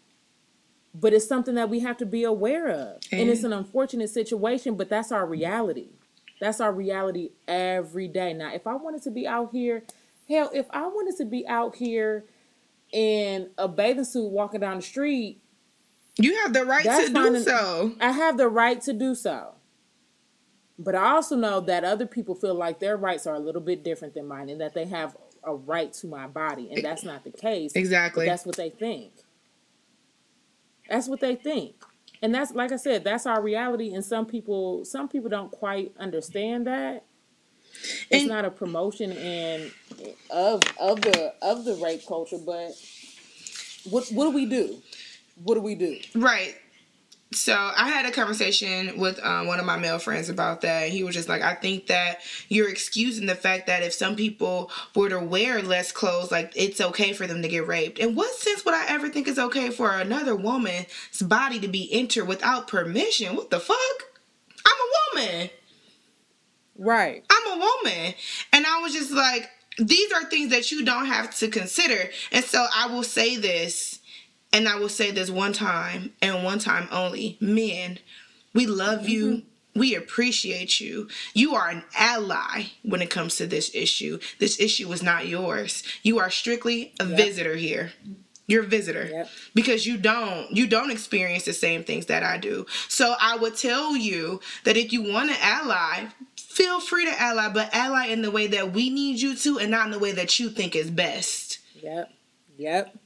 but it's something that we have to be aware of. And it's an unfortunate situation, but that's our reality. That's our reality every day. Now, if I wanted to be out here, hell, if I wanted to be out here in a bathing suit walking down the street, You have the right to do and- so. I have the right to do so. But I also know that other people feel like their rights are a little bit different than mine and that they have a right to my body. And that's not the case. Exactly. that's what they think. That's what they think. And that's like I said, that's our reality. And some people some people don't quite understand that. It's And- not a promotion and of of the of the rape culture, but what what do we do? What do we do? Right. So I had a conversation with um, one of my male friends about that. He was just like, I think that you're excusing the fact that if some people were to wear less clothes, like it's okay for them to get raped. In what sense would I ever think it's okay for another woman's body to be entered without permission? What the fuck? I'm a woman. Right. I'm a woman. And I was just like, these are things that you don't have to consider. And so I will say this, and I will say this one time and one time only. Men, we love you. Mm-hmm. We appreciate you. You are an ally when it comes to this issue. This issue is not yours. You are strictly a visitor here. You're a visitor Yep. because you don't you don't experience the same things that I do. So I would tell you that if you want to ally, feel free to ally, but ally in the way that we need you to and not in the way that you think is best. Yep. Yep.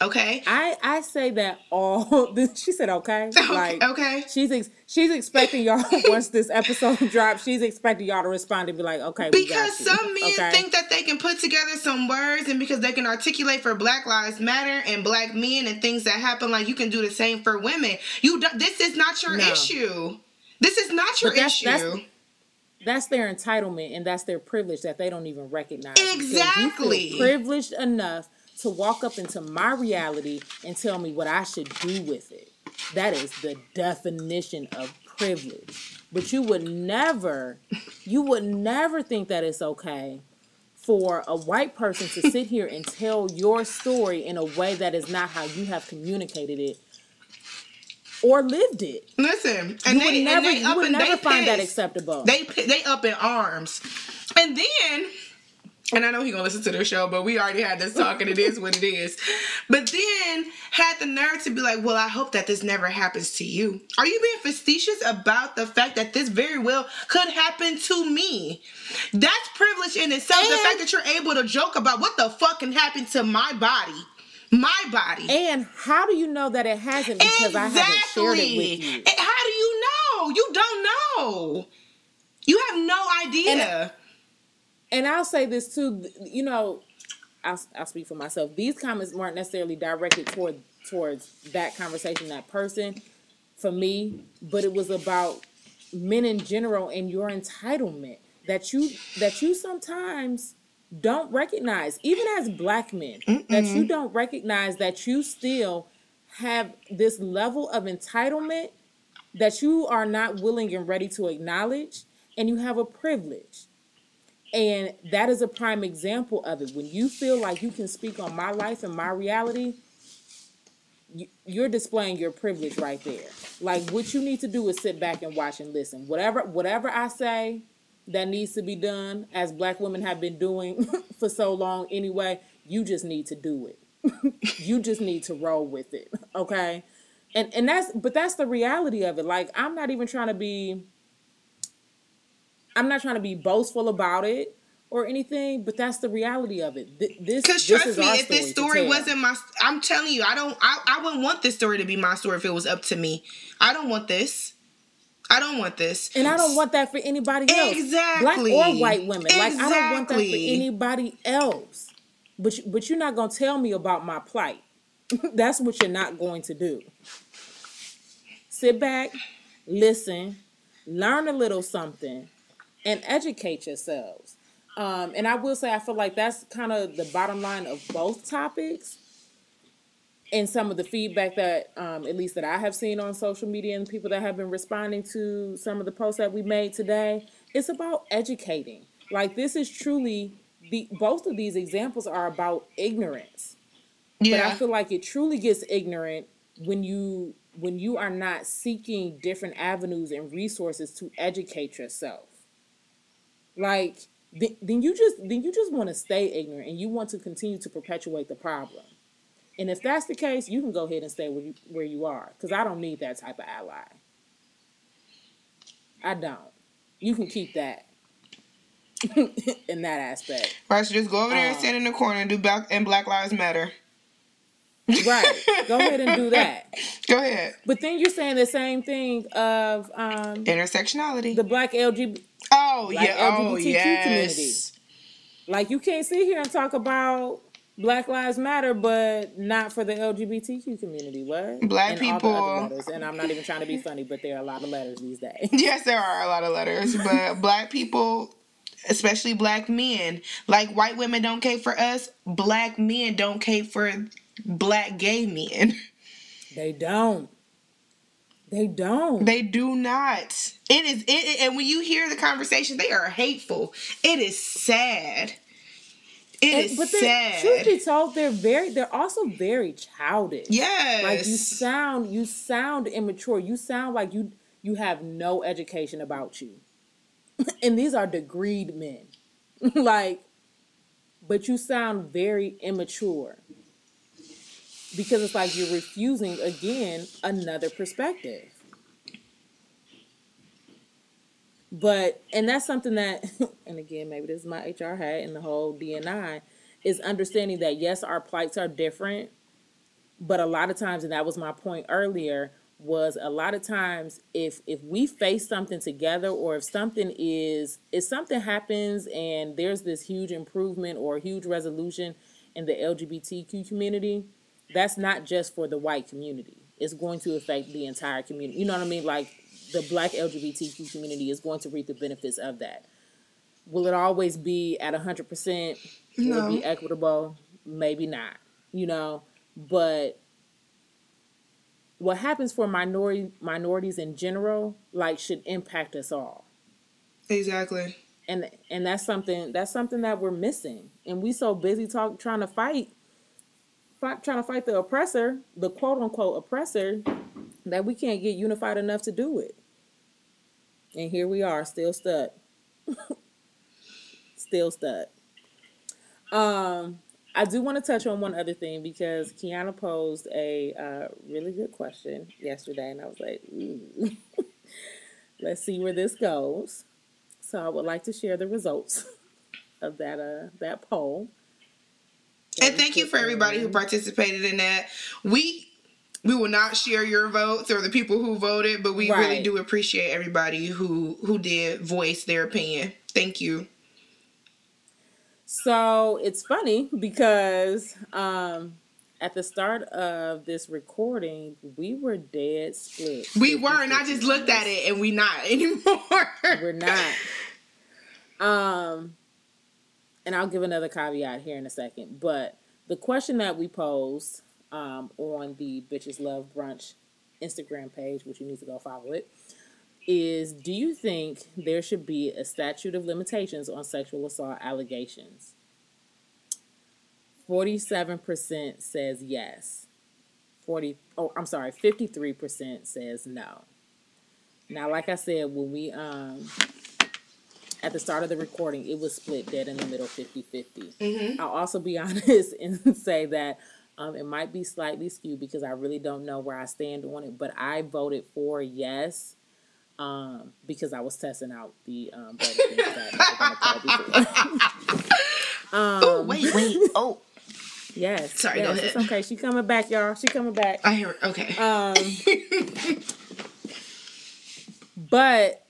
Okay? I I say that all. She said okay. Like okay. she's ex, she's expecting y'all once this episode drops. She's expecting y'all to respond and be like, okay, Because some men okay? think that they can put together some words and because they can articulate for Black Lives Matter and black men and things that happen, like you can do the same for women. You this is not your No. issue. This is not your that's- issue. that's- that's their entitlement and that's their privilege that they don't even recognize. Because you feel Exactly. privileged enough to walk up into my reality and tell me what I should do with it. That is the definition of privilege. But you would never, you would never think that it's okay for a white person to sit here and tell your story in a way that is not how you have communicated it or lived it. Listen, and You they, would and never, they you would never find that acceptable. They they up in arms, and then, and I know he gonna listen to the show, but we already had this talk, and it is what it is. But then had the nerve to be like, "Well, I hope that this never happens to you." Are you being facetious about the fact that this very well could happen to me? That's privilege in itself. the fact that you're able to joke about what the fuck can happen to my body, my body. and how do you know that it hasn't because I haven't shared it with you? And How do you know? You don't know. You have no idea. and I'll say this too. You know, I'll, I'll speak for myself. These comments weren't necessarily directed toward towards that conversation, that person, for me, but it was about men in general and your entitlement that you that you sometimes don't recognize, even as black men, that you don't recognize that you still have this level of entitlement that you are not willing and ready to acknowledge, and you have a privilege. And that is a prime example of it. When you feel like you can speak on my life and my reality, you, you're displaying your privilege right there. Like what you need to do is sit back and watch and listen. Whatever whatever I say that needs to be done, as black women have been doing for so long anyway, you just need to do it. you just need to roll with it. Okay? And and that's but that's the reality of it. Like I'm not even trying to be I'm not trying to be boastful about it or anything, but that's the reality of it. Th- This, Because this trust is me, our if this to story tell. wasn't my, I'm telling you, I don't, I, I wouldn't want this story to be my story if it was up to me. I don't want this. I don't want this. And I don't want that for anybody else. Exactly. Black or white women. Like I don't want that for anybody else. But you, but you're not going to tell me about my plight. That's what you're not going to do. Sit back, listen, learn a little something, and educate yourselves. Um, and I will say, I feel like that's kind of the bottom line of both topics. And some of the feedback that, um, at least that I have seen on social media and people that have been responding to some of the posts that we made today, it's about educating. Like this is truly the both of these examples are about ignorance. Yeah. But I feel like it truly gets ignorant when you when you are not seeking different avenues and resources to educate yourself. Like th- then you just then you just want to stay ignorant and you want to continue to perpetuate the problem. And if that's the case, you can go ahead and stay where you where you are because I don't need that type of ally. I don't. You can keep that in that aspect. Right, so just go over there and Uh, stand in the corner and do black and Black Lives Matter. Right. Go ahead and do that. Go ahead. But then you're saying the same thing of um, Intersectionality. the black LGBT. Oh Black yeah. Oh LGBTQ yes. community. Like you can't sit here and talk about Black Lives Matter, but not for the LGBTQ community. What? Black and people- And I'm not even trying to be funny, but there are a lot of letters these days. Yes, there are a lot of letters, but black people, especially black men, like white women don't care for us, black men don't care for black gay men. They don't. They don't. They do not. It is it, and when you hear the conversation, they are hateful. It is sad. It And- is but they're, truth sad. be told, they're very. They're also very childish. Yes. like you sound you sound immature you sound like you you have no education about you and these are degreed men like but you sound very immature because it's like you're refusing again another perspective. But and that's something that and again maybe this is my hr hat and the whole dni is understanding that yes our plights are different but a lot of times and that was my point earlier was a lot of times if if we face something together or if something is if something happens and there's this huge improvement or huge resolution in the lgbtq community that's not just for the white community it's going to affect the entire community you know what i mean like the black LGBTQ community is going to reap the benefits of that. Will it always be at 100%? Will No. it be equitable? Maybe not, you know, but what happens for minority minorities in general like should impact us all Exactly. and and that's something that's something that we're missing and we so busy talk trying to fight, fight trying to fight the oppressor the quote unquote oppressor that we can't get unified enough to do it. And here we are still stuck. Still stuck. Um i do want to touch on one other thing because kiana posed a uh, really good question yesterday and i was like let's see where this goes. So I would like to share the results of that uh that poll. And thank you for everybody who participated in that. We we will not share your votes or the people who voted, but we really do appreciate everybody who who did voice their opinion. Thank you. So it's funny because um at the start of this recording, we were dead split. We were, and I just looked at it, and we not anymore. We're not. Um, and I'll give another caveat here in a second. But the question that we posed um, on the Bitches Love Brunch Instagram page, which you need to go follow it, is do you think there should be a statute of limitations on sexual assault allegations? 47% says yes. 40 oh I'm sorry, 53% says no. Now like I said when we um at the start of the recording it was split dead in the middle 50-50. I'll also be honest and say that um, it might be slightly skewed because I really don't know where I stand on it, but I voted for yes um, because I was testing out the um, voting thing 'cause I had never done a poll before. oh wait, wait. Oh, yes, Sorry, go ahead. It's okay. She coming back, y'all. She coming back. I hear. It. Okay. Um, but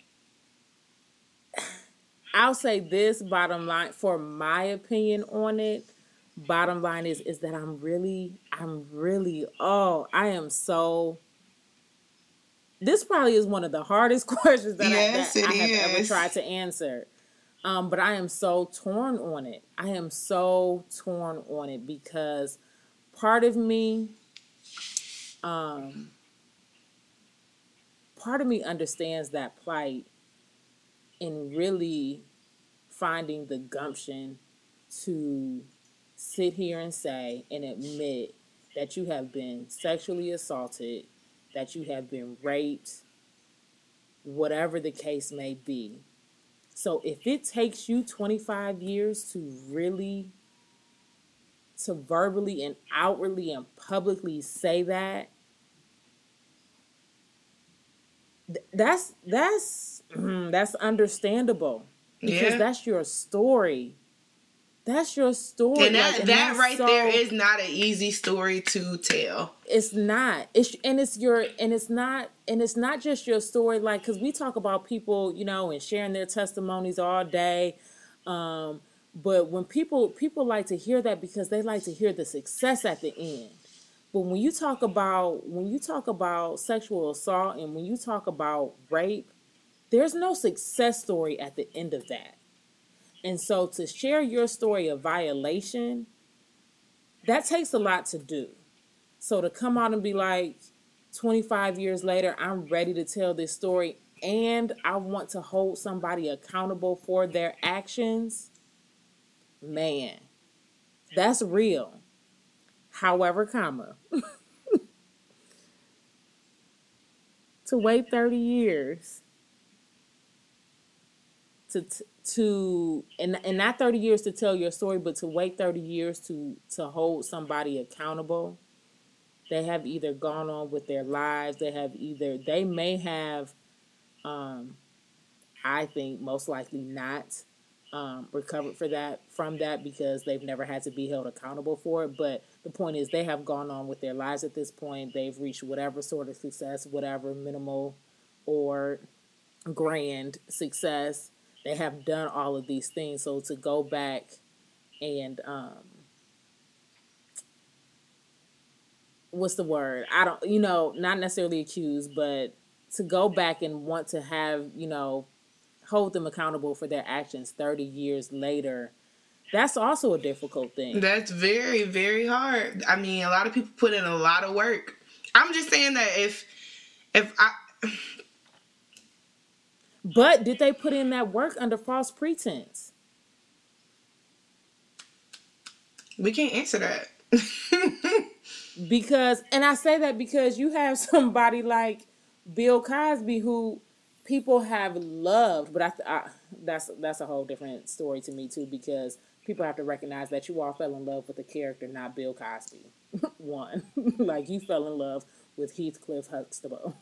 I'll say this bottom line for my opinion on it. Bottom line is is that I'm really, I'm really, oh, I am so. This probably is one of the hardest questions that, Yes, I, that I have ever tried to answer. Um, but I am so torn on it. I am so torn on it because part of me, um, part of me understands that plight in really finding the gumption to sit here and say and admit that you have been sexually assaulted, that you have been raped, whatever the case may be. So if it takes you 25 years to really to verbally and outwardly and publicly say that th- that's that's that's understandable because Yeah. that's your story that's your story and that like, and that that's right so- there is not an easy story to tell. it's not it's and it's your and it's not and it's not just your story like because we talk about people you know and sharing their testimonies all day um but when people people like to hear that because they like to hear the success at the end but when you talk about when you talk about sexual assault and when you talk about rape there's no success story at the end of that and so to share your story of violation that takes a lot to do so to come out and be like, 25 years later, I'm ready to tell this story and I want to hold somebody accountable for their actions, man, that's real. However, comma, to wait 30 years to to and and not 30 years to tell your story but to wait 30 years to to hold somebody accountable. They have either gone on with their lives they have either they may have um i think most likely not um recovered for that from that because they've never had to be held accountable for it. But the point is they have gone on with their lives at this point. They've reached whatever sort of success whatever minimal or grand success they have done all of these things so to go back and um what's the word i don't you know not necessarily accuse but to go back and want to have you know hold them accountable for their actions 30 years later that's also a difficult thing That's very, very hard. I mean, a lot of people put in a lot of work. I'm just saying that if if I but did they put in that work under false pretense? We can't answer that. because and i say that because you have somebody like bill cosby who people have loved but I, I that's that's a whole different story to me too because people have to recognize that you all fell in love with the character not bill cosby. One like you fell in love with heathcliff huxtable.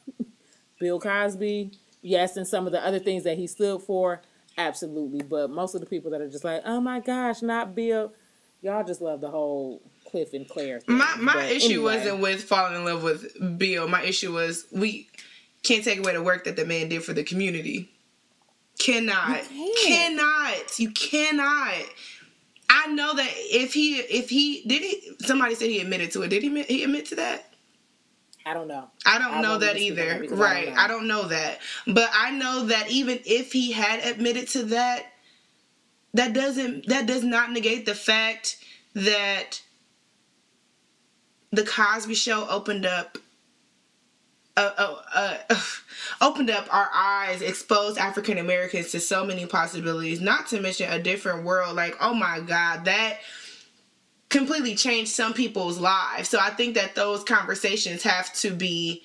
Bill cosby yes and some of the other things that he stood for absolutely but most of the people that are just like oh my gosh not bill y'all just love the whole cliff and clair thing. My my But issue anyway. wasn't with falling in love with Bill. My issue was we can't take away the work that the man did for the community. Cannot. Cannot. You cannot. I know that if he if he did he somebody said he admitted to it. Did he he admit to that? I don't know. I don't I know that even speak on either. because I don't right. know. I don't know that. But I know that even if he had admitted to that, that doesn't that does not negate the fact that the Cosby show opened up uh, uh, uh, opened up our eyes, exposed African Americans to so many possibilities, not to mention a different world. Like, oh my God, that completely changed some people's lives. So I think that those conversations have to be.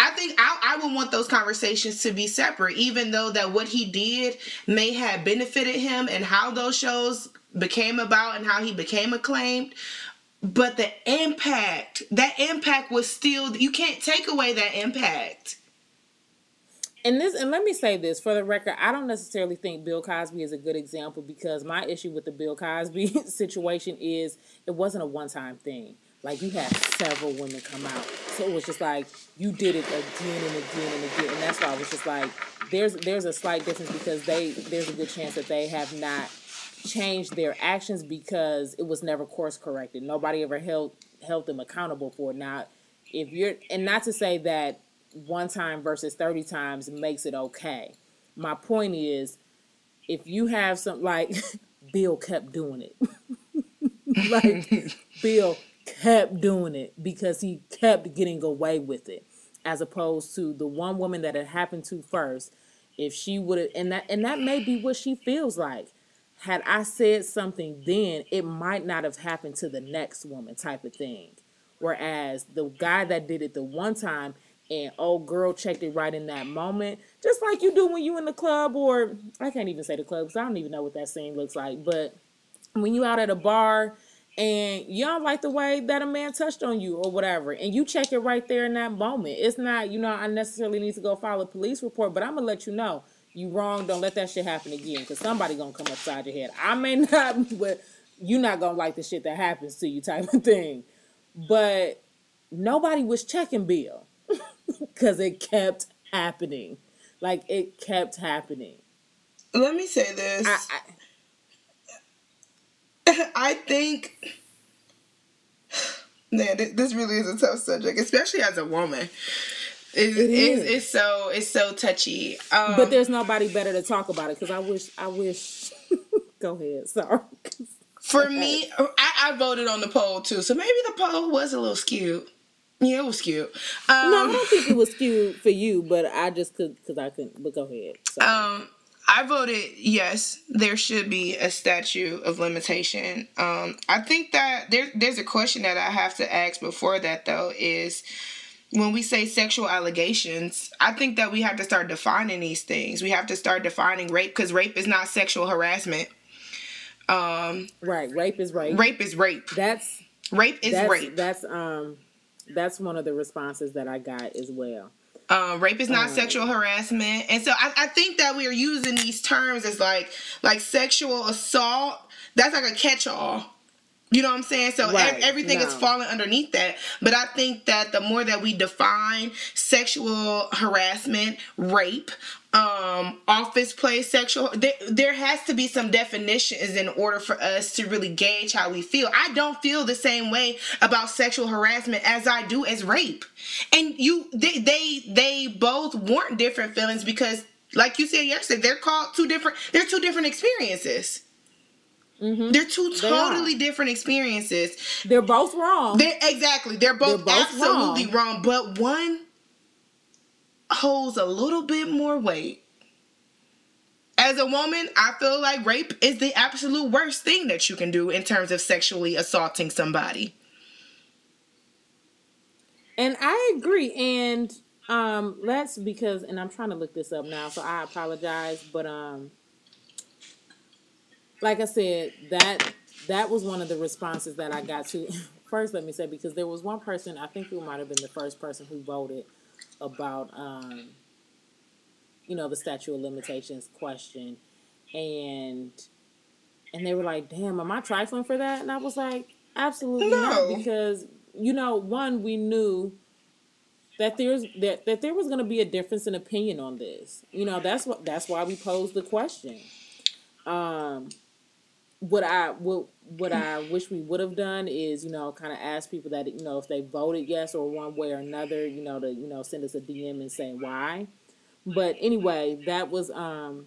I think I, I would want those conversations to be separate, even though that what he did may have benefited him and how those shows became about and how he became acclaimed. But the impact, that impact was still, you can't take away that impact. And this, and let me say this for the record, I don't necessarily think Bill Cosby is a good example because my issue with the Bill Cosby situation is it wasn't a one-time thing. Like you had several women come out, so it was just like you did it again and again and again, and that's why I was just like, there's there's a slight difference because they there's a good chance that they have not changed their actions because it was never course corrected. Nobody ever held held them accountable for it. Now, if you're and not to say that one time versus 30 times makes it okay. My point is if you have some like Bill kept doing it. like Bill kept doing it because he kept getting away with it as opposed to the one woman that it happened to first if she would have and that and that may be what she feels like had I said something then, it might not have happened to the next woman type of thing. Whereas the guy that did it the one time and old girl checked it right in that moment, just like you do when you in the club or I can't even say the club because I don't even know what that scene looks like. But when you out at a bar and you don't like the way that a man touched on you or whatever, and you check it right there in that moment. It's not, you know, I necessarily need to go file a police report, but I'm gonna let you know you wrong. Don't let that shit happen again, because somebody gonna come upside your head. I may not, but you not gonna like the shit that happens to you, type of thing. But nobody was checking Bill because it kept happening. Like it kept happening. Let me say this. I, I, I think, man, this really is a tough subject, especially as a woman. It, It it's, it's so it's so touchy. Um, but there's nobody better to talk about it because I wish I wish. Go ahead. Sorry. for me, I, I voted on the poll too, so maybe the poll was a little skewed. Yeah, it was skewed. Um, No, I don't think it was skewed for you, but I just could because I couldn't. But go ahead. Um, I voted yes. There should be a statute of limitation. Um, I think that there there's a question that I have to ask before that though is when we say sexual allegations, I think that we have to start defining these things. We have to start defining rape because rape is not sexual harassment. Um, right. Rape is rape. rape is rape. That's Rape is that's rape. that's um that's one of the responses that I got as well. Um, rape is not Um, sexual harassment, and so I, I think that we are using these terms as like like sexual assault. That's like a catch-all. You know what I'm saying? So Right, ev- everything is falling underneath that. But I think that the more that we define sexual harassment, rape, um, office play sexual, there, there has to be some definitions in order for us to really gauge how we feel. I don't feel the same way about sexual harassment as I do as rape. And you, they, they, they both warrant different feelings because, like you said yesterday, they're called two different. They're two different experiences. They're two They totally different experiences. They're both wrong. They're exactly. They're both, They're both absolutely wrong. but one holds a little bit more weight. As a woman, I feel like rape is the absolute worst thing that you can do in terms of sexually assaulting somebody. And I agree. And um let's because and I'm trying to look this up now, so I apologize. But um like I said, that that was one of the responses that I got to first let me say because there was one person, I think who might have been the first person who voted about um you know, the statute of limitations question. And and they were like, damn, am I trifling for that? And I was like, absolutely No. not because you know, one, we knew that there's that, that there was going to be a difference in opinion on this. You know, that's what that's why we posed the question. Um, what I what what I wish we would have done is you know kind of ask people that you know if they voted yes or one way or another, you know to you know send us a DM and say why. But anyway, that was um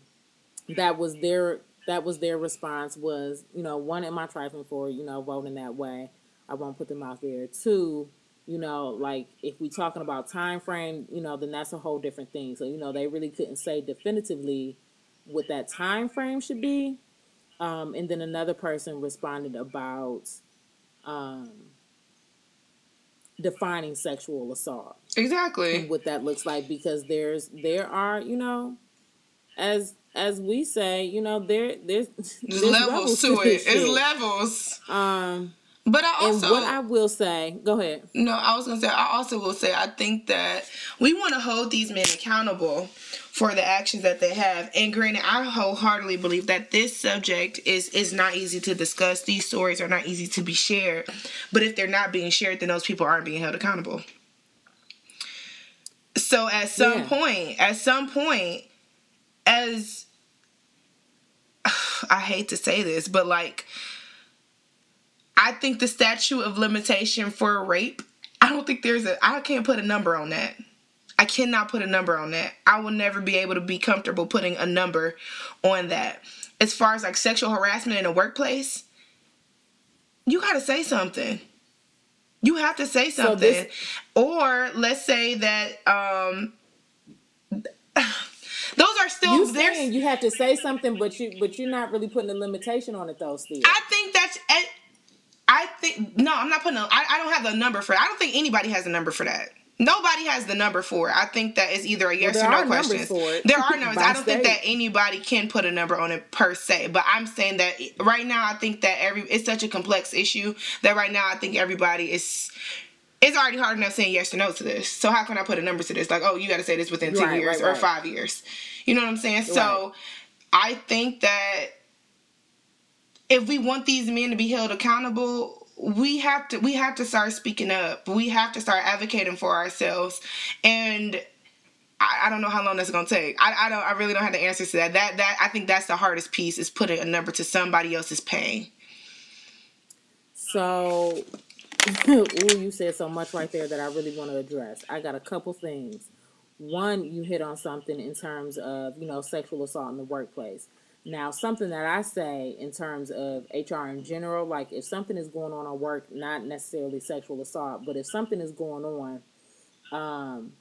that was their that was their response was you know one am I trifling for you know voting that way? I won't put them out there. Two you know like if we talking about time frame you know then that's a whole different thing. So you know they really couldn't say definitively what that time frame should be um, and then another person responded about um, defining sexual assault Exactly. and what that looks like because there's there are you know as as we say you know there there's, There's there's levels to it. It's shit. levels. um But I also and what I will say go ahead No, I was gonna say. I also will say. I think that we want to hold these men accountable for the actions that they have. And granted, I wholeheartedly believe that this subject is is not easy to discuss. These stories are not easy to be shared. But if they're not being shared, then those people aren't being held accountable. So at some Yeah. point, at some point, as I hate to say this, but like I think the statute of limitation for rape, I don't think there's a I can't put a number on that. I cannot put a number on that. I will never be able to be comfortable putting a number on that. As far as like sexual harassment in the workplace, you got to say something. You have to say So something. this- or let's say that um those are still you saying you have to say something but you but you're not really putting a limitation on it though still I think that's. I think no, I'm not putting. A, I, I don't have a number for. it. I don't think anybody has a number for that. Nobody has the number for it. I think that is either a yes there or no question. There are numbers. I don't think that anybody can put a number on it per se. But I'm saying that right now, I think that every it's such a complex issue that right now I think everybody is. It's already hard enough saying yes or no to this. So how can I put a number to this? Like, oh, you got to say this within ten Right, years right, or five years. You know what I'm saying? So I think that if we want these men to be held accountable, we have to we have to start speaking up. We have to start advocating for ourselves. And I, I don't know how long that's gonna take. I, I don't I really don't have the answers to that. That that I think that's the hardest piece is putting a number to somebody else's pain. So, ooh, you said so much right there that I really want to address. I got a couple things. One, you hit on something in terms of, you know, sexual assault in the workplace. Now, something that I say in terms of HR in general, like if something is going on at work, not necessarily sexual assault, but if something is going on, um,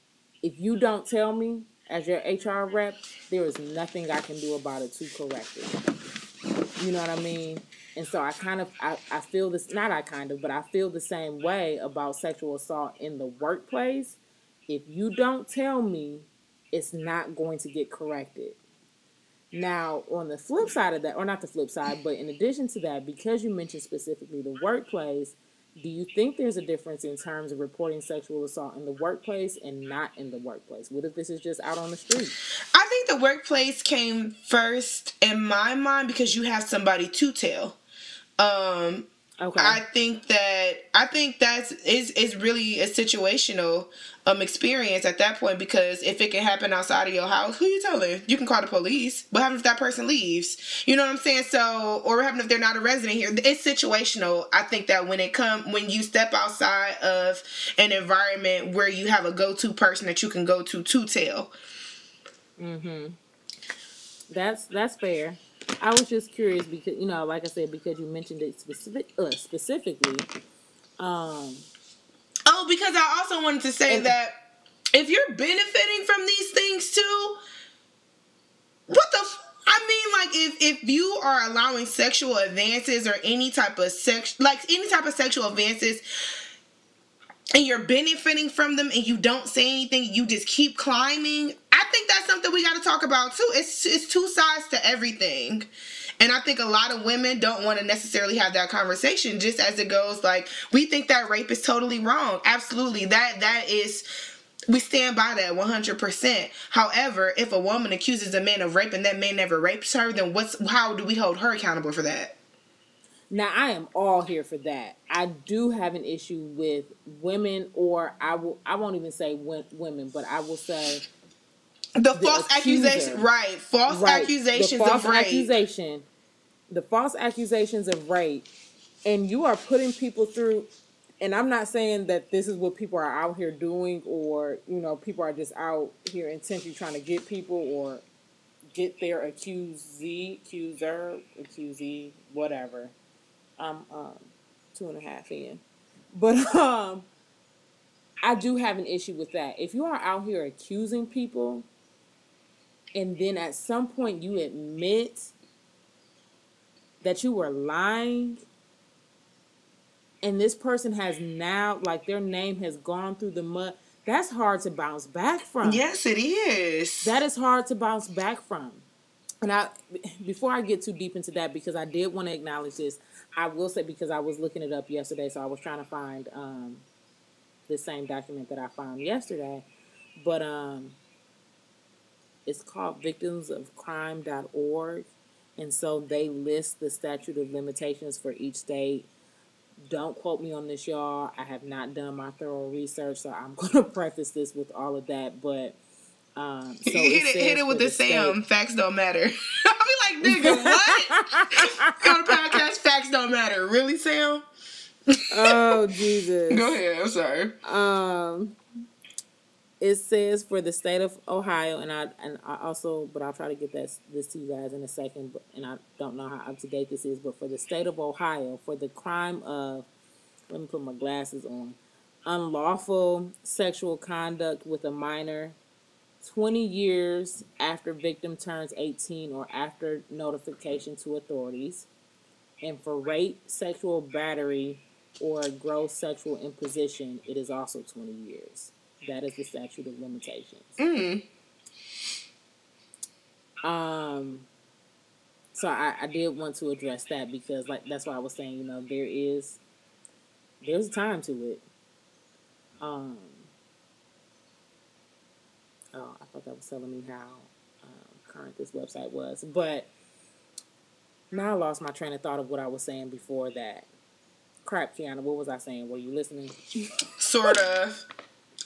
if you don't tell me as your HR rep, there is nothing I can do about it to correct it. You know what I mean? And so I kind of I, I feel this not I kind of, but I feel the same way about sexual assault in the workplace. If you don't tell me, it's not going to get corrected. Now, on the flip side of that, or not the flip side, but in addition to that, because you mentioned specifically the workplace, do you think there's a difference in terms of reporting sexual assault in the workplace and not in the workplace? What if this is just out on the street? I think the workplace came first in my mind because you have somebody to tell. Um Okay. I think that I think that's is is really a situational um experience at that point because if it can happen outside of your house, who you telling? You can call the police. What happens if that person leaves? You know what I'm saying? So, or what happens if they're not a resident here? It's situational. I think that when it come when you step outside of an environment where you have a go to person that you can go to to tell. Mhm. That's that's fair. I was just curious because you know, like I said, because you mentioned it specific uh, specifically. Um, oh, because I also wanted to say and, that if you're benefiting from these things too, what the. F- I mean, like if if you are allowing sexual advances or any type of sex, like any type of sexual advances, and you're benefiting from them, and you don't say anything, you just keep climbing. I think that's something we got to talk about too. It's it's two sides to everything. And I think a lot of women don't want to necessarily have that conversation just as it goes like we think that rape is totally wrong. Absolutely. That that is we stand by that 100%. However, if a woman accuses a man of rape and that man never rapes her, then what's how do we hold her accountable for that? Now I am all here for that. I do have an issue with women, or I will. I won't even say women, but I will say the, the false accuser. accusation, right? False right. accusations the false of rape. Accusation, the false accusations of rape, and you are putting people through. And I'm not saying that this is what people are out here doing, or you know, people are just out here intentionally trying to get people or get their accusee, accuser, accusee, whatever. I'm um, two and a half in, but um, I do have an issue with that. If you are out here accusing people and then at some point you admit that you were lying. And this person has now like their name has gone through the mud. That's hard to bounce back from. Yes it is. That is hard to bounce back from. And i before i get too deep into that because i did want to acknowledge this i will say because i was looking it up yesterday so i was trying to find um, the same document that i found yesterday. But um it's called victimsofcrime.org. And so they list the statute of limitations for each state. Don't quote me on this, y'all. I have not done my thorough research, so I'm going to preface this with all of that. But um, so hit it, hit it with the, the Sam. Facts don't matter. I'll be like, nigga, what? on the podcast, facts don't matter. Really, Sam? oh Jesus. Go ahead. I'm sorry. Um it says for the state of Ohio, and I and I also, but I'll try to get that this to you guys in a second. But and I don't know how up to date this is, but for the state of Ohio, for the crime of, let me put my glasses on, unlawful sexual conduct with a minor, twenty years after victim turns eighteen or after notification to authorities, and for rape, sexual battery, or gross sexual imposition, it is also twenty years. That is the statute of limitations. Mm. Um. So I, I did want to address that because like that's why I was saying you know there is there's a time to it. Um. Oh, I thought that was telling me how um, current this website was, but now I lost my train of thought of what I was saying before that. Crap, Kiana, what was I saying? Were you listening? sort of.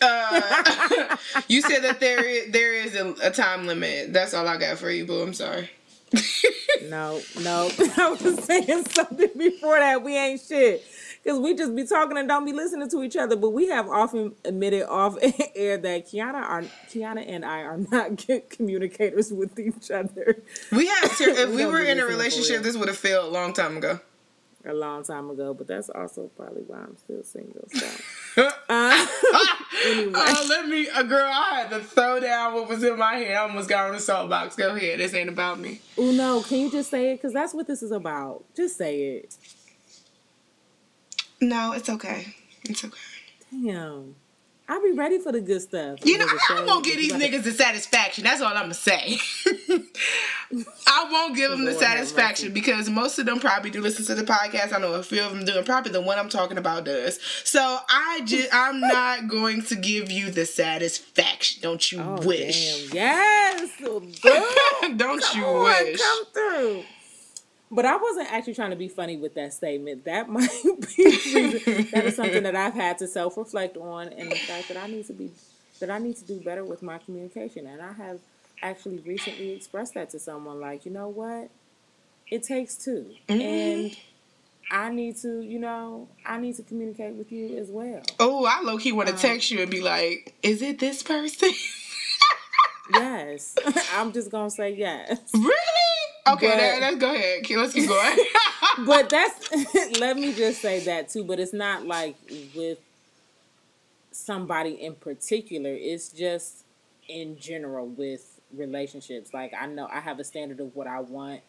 Uh, you said that there is, there is a, a, time limit. That's all I got for you, boo. I'm sorry. no, no. I was saying something before that. We ain't shit. Because we just be talking and don't be listening to each other. But we have often admitted off air that Kiana are Kiana and I are not good communicators with each other. We have to, if we, we were in a relationship, this would have failed a long time ago a long time ago, but that's also probably why I'm still single. So, uh, anyway. Oh, let me, a uh, girl, I had to throw down what was in my hand. I almost got on the soapbox. Go ahead. This ain't about me. Oh no, can you just say it? Because that's what this is about. Just say it. No, it's okay. It's okay. Damn. I'll be ready for the good stuff. You know, I won't give these niggas the satisfaction. That's all I'm gonna say. I won't give them the satisfaction because most of them probably do listen to the podcast. I know a few of them do, and probably the one I'm talking about does. So I just, I'm not going to give you the satisfaction. Don't you oh, wish? Damn. Yes, don't come you on, wish? Come through. But I wasn't actually trying to be funny with that statement. That might be that is something that I've had to self reflect on, and the fact that I need to be that I need to do better with my communication. And I have actually recently expressed that to someone, like, you know what, it takes 2 mm-hmm. and I need to, you know, I need to communicate with you as well. Oh, I low key want to um, text you and be like, "Is it this person?" yes, I'm just gonna say yes. Really? Okay, but, that, let's go ahead. Let's keep going. but that's let me just say that too. But it's not like with somebody in particular. It's just in general with relationships. Like I know I have a standard of what I want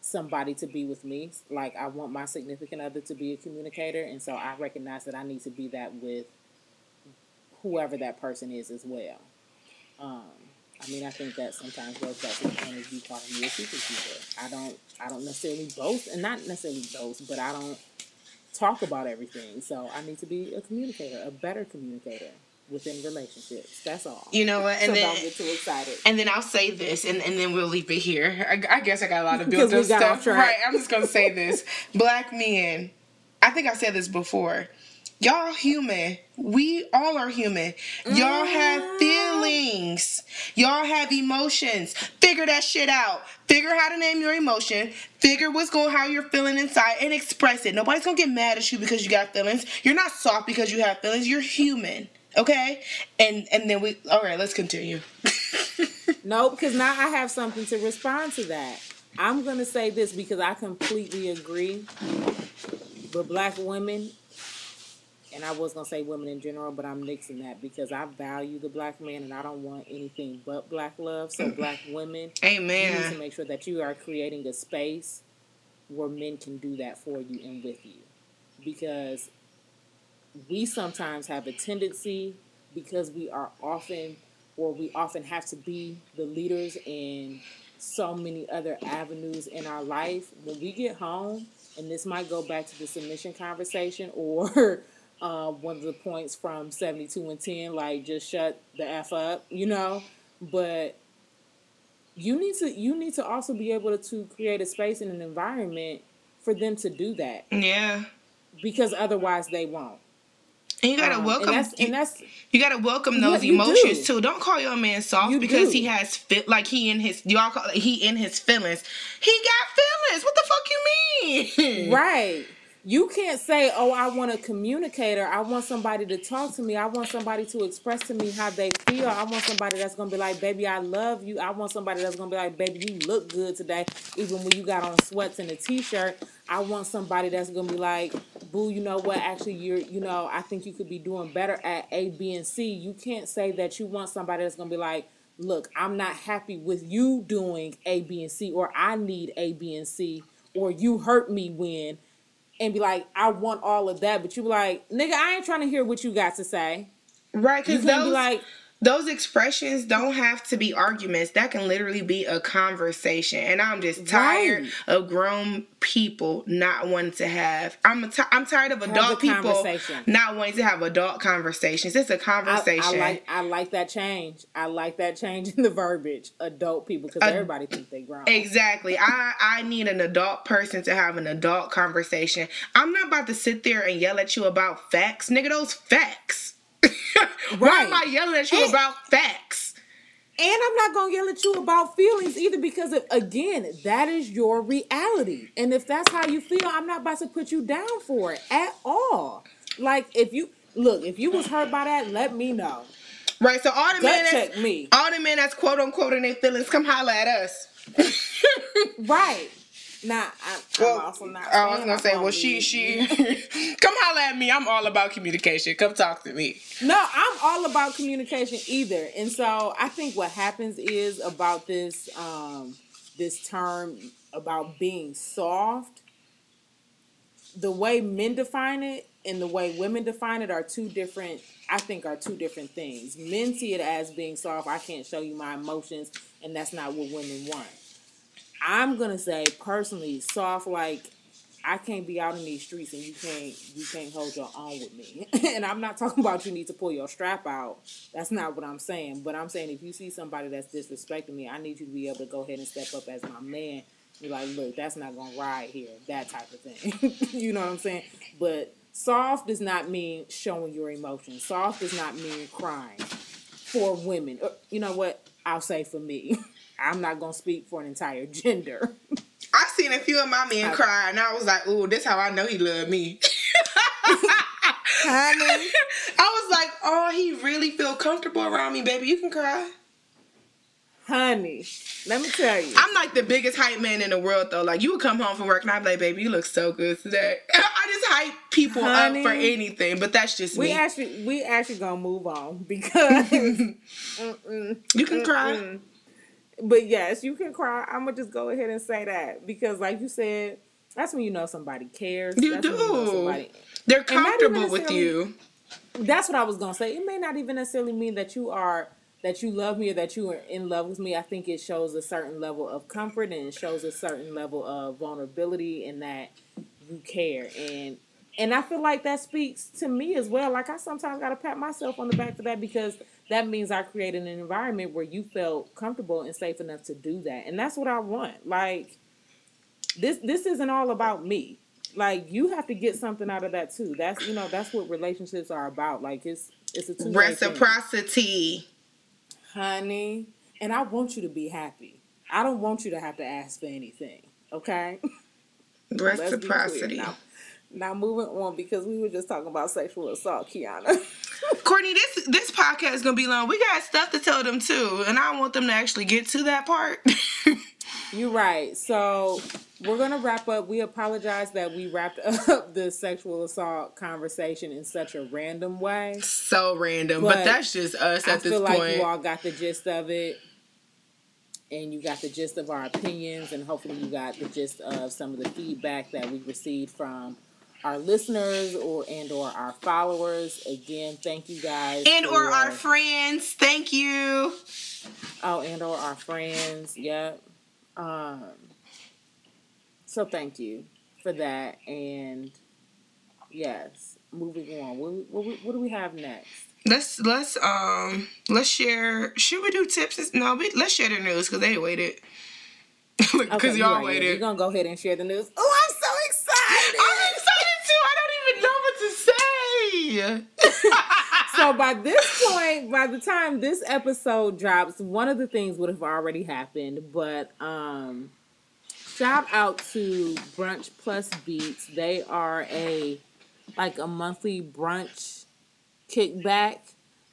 somebody to be with me. Like I want my significant other to be a communicator, and so I recognize that I need to be that with whoever that person is as well. Um, I mean, I think that sometimes goes back to the point of you calling me a people keeper. I don't, I don't necessarily boast, and not necessarily boast, but I don't talk about everything. So I need to be a communicator, a better communicator within relationships. That's all. You know what? And so then don't get too excited. And then I'll say this, and, and then we'll leave it here. I, I guess I got a lot of built up stuff. Right. I'm just gonna say this: Black men. I think I said this before. Y'all human. We all are human. Y'all have mm. feelings. Y'all have emotions. Figure that shit out. Figure how to name your emotion. Figure what's going how you're feeling inside and express it. Nobody's gonna get mad at you because you got feelings. You're not soft because you have feelings. You're human. Okay? And and then we all right, let's continue. no, because now I have something to respond to that. I'm gonna say this because I completely agree. But black women, and I was gonna say women in general, but I'm mixing that because I value the black man and I don't want anything but black love. So mm. black women, Amen. You need to make sure that you are creating a space where men can do that for you and with you. Because we sometimes have a tendency because we are often or we often have to be the leaders in so many other avenues in our life when we get home and this might go back to the submission conversation or uh, one of the points from 72 and 10 like just shut the f up you know but you need to you need to also be able to create a space and an environment for them to do that yeah because otherwise they won't and you gotta um, welcome. And that's, and that's, you, gotta welcome those emotions do. too. Don't call your man soft you because do. he has fit like he in his y'all call he in his feelings. He got feelings. What the fuck you mean? Right. You can't say, "Oh, I want a communicator. I want somebody to talk to me. I want somebody to express to me how they feel. I want somebody that's gonna be like, baby, I love you. I want somebody that's gonna be like, baby, you look good today, even when you got on sweats and a t-shirt. I want somebody that's gonna be like, boo, you know what? Actually, you're, you know, I think you could be doing better at A, B, and C. You can't say that you want somebody that's gonna be like, look, I'm not happy with you doing A, B, and C, or I need A, B, and C, or you hurt me when and be like, I want all of that, but you be like, nigga, I ain't trying to hear what you got to say. Right, because those, be like, those expressions don't have to be arguments. That can literally be a conversation. And I'm just tired right. of grown people not wanting to have. I'm t- I'm tired of adult people not wanting to have adult conversations. It's a conversation. I, I, like I like that change. I like that change in the verbiage. Adult people because everybody thinks they grown. Exactly. I I need an adult person to have an adult conversation. I'm not about to sit there and yell at you about facts, nigga. Those facts. Why right. am I yelling at you and, about facts? And I'm not gonna yell at you about feelings either because again, that is your reality. And if that's how you feel, I'm not about to put you down for it at all. Like if you look, if you was hurt by that, let me know. Right. So all the Gut men that's, me. all the men that's quote unquote in their feelings, come holler at us. right. Nah, I, well, I'm also not. I was gonna say, well, she, she, come holler at me. I'm all about communication. Come talk to me. No, I'm all about communication either. And so I think what happens is about this, um, this term about being soft. The way men define it and the way women define it are two different. I think are two different things. Men see it as being soft. I can't show you my emotions, and that's not what women want I'm gonna say personally, soft like I can't be out in these streets and you can't you can't hold your own with me. and I'm not talking about you need to pull your strap out. That's not what I'm saying. But I'm saying if you see somebody that's disrespecting me, I need you to be able to go ahead and step up as my man You're like, look, that's not gonna ride here, that type of thing. you know what I'm saying? But soft does not mean showing your emotions. Soft does not mean crying for women. Uh, You know what? I'll say for me. I'm not gonna speak for an entire gender. I've seen a few of my men cry, and I was like, "Ooh, this how I know he loved me." Honey. I was like, "Oh, he really feel comfortable around me, baby. You can cry." Honey, let me tell you. I'm like the biggest hype man in the world, though. Like, you would come home from work, and I'd be like, "Baby, you look so good today." I just hype people Honey. up for anything, but that's just we me. actually we actually gonna move on because you can cry. But yes, you can cry. I'm gonna just go ahead and say that because, like you said, that's when you know somebody cares. You That's when know do. somebody- They're And not even comfortable with you. That's what I was gonna say. It may not even necessarily mean that you are that you love me or that you are in love with me. I think it shows a certain level of comfort and it shows a certain level of vulnerability and that you care and and I feel like that speaks to me as well. Like I sometimes gotta pat myself on the back for that because that means I created an environment where you felt comfortable and safe enough to do that. And that's what I want. Like this this isn't all about me. Like you have to get something out of that too. That's you know, that's what relationships are about. Like it's it's a two Reciprocity. honey. And I want you to be happy. I don't want you to have to ask for anything. Okay? Let's be clear. Reciprocity. Now, moving on because we were just talking about sexual assault, Kiana. Courtney, this this podcast is gonna be long. We got stuff to tell them too, and I want them to actually get to that part. You're right. So we're gonna wrap up. We apologize that we wrapped up the sexual assault conversation in such a random way. so random, but, But that's just us I at this feel like you all got the gist of it, and you got the gist of our opinions, and hopefully you got the gist of some of the feedback that we received from our listeners or and or our followers. Again, thank you guys. and or our friends, thank you. Oh, and or our friends. Yep. Um. So thank you for that, and yes, moving on. What, what, what do we have next? Let's let's um let's share. Should we do tips? No, we, let's share the news because they waited. Because Okay, y'all waited. you're. We're gonna go ahead and share the news. Oh, I'm so excited! I'm excited too. I don't even know what to say. so by this point, by the time this episode drops, one of the things would have already happened. But um, shout out to Brunch Plus Beats. They are a like a monthly brunch kickback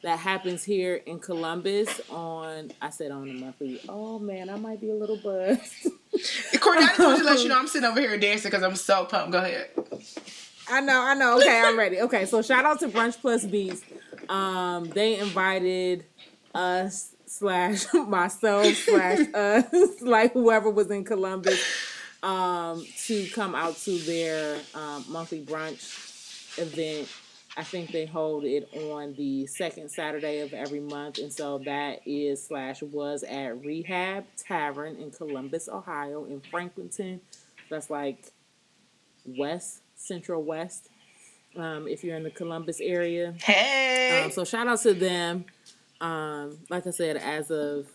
that happens here in Columbus on I said on a monthly. Oh man, I might be a little buzzed. Courtney, I just want to let you know I'm sitting over here dancing because I'm so pumped. Go ahead. I know, I know. Okay, I'm ready. Okay, so shout out to Brunch Plus Beats. Um, they invited us slash myself slash us like whoever was in Columbus um to come out to their um, monthly brunch event. I think they hold it on the second Saturday of every month, and so that is slash was at Rehab Tavern in Columbus, Ohio, in Franklinton. That's like West Central West. Um, if you're in the Columbus area, Hey. um, so shout out to them. Um, like I said, as of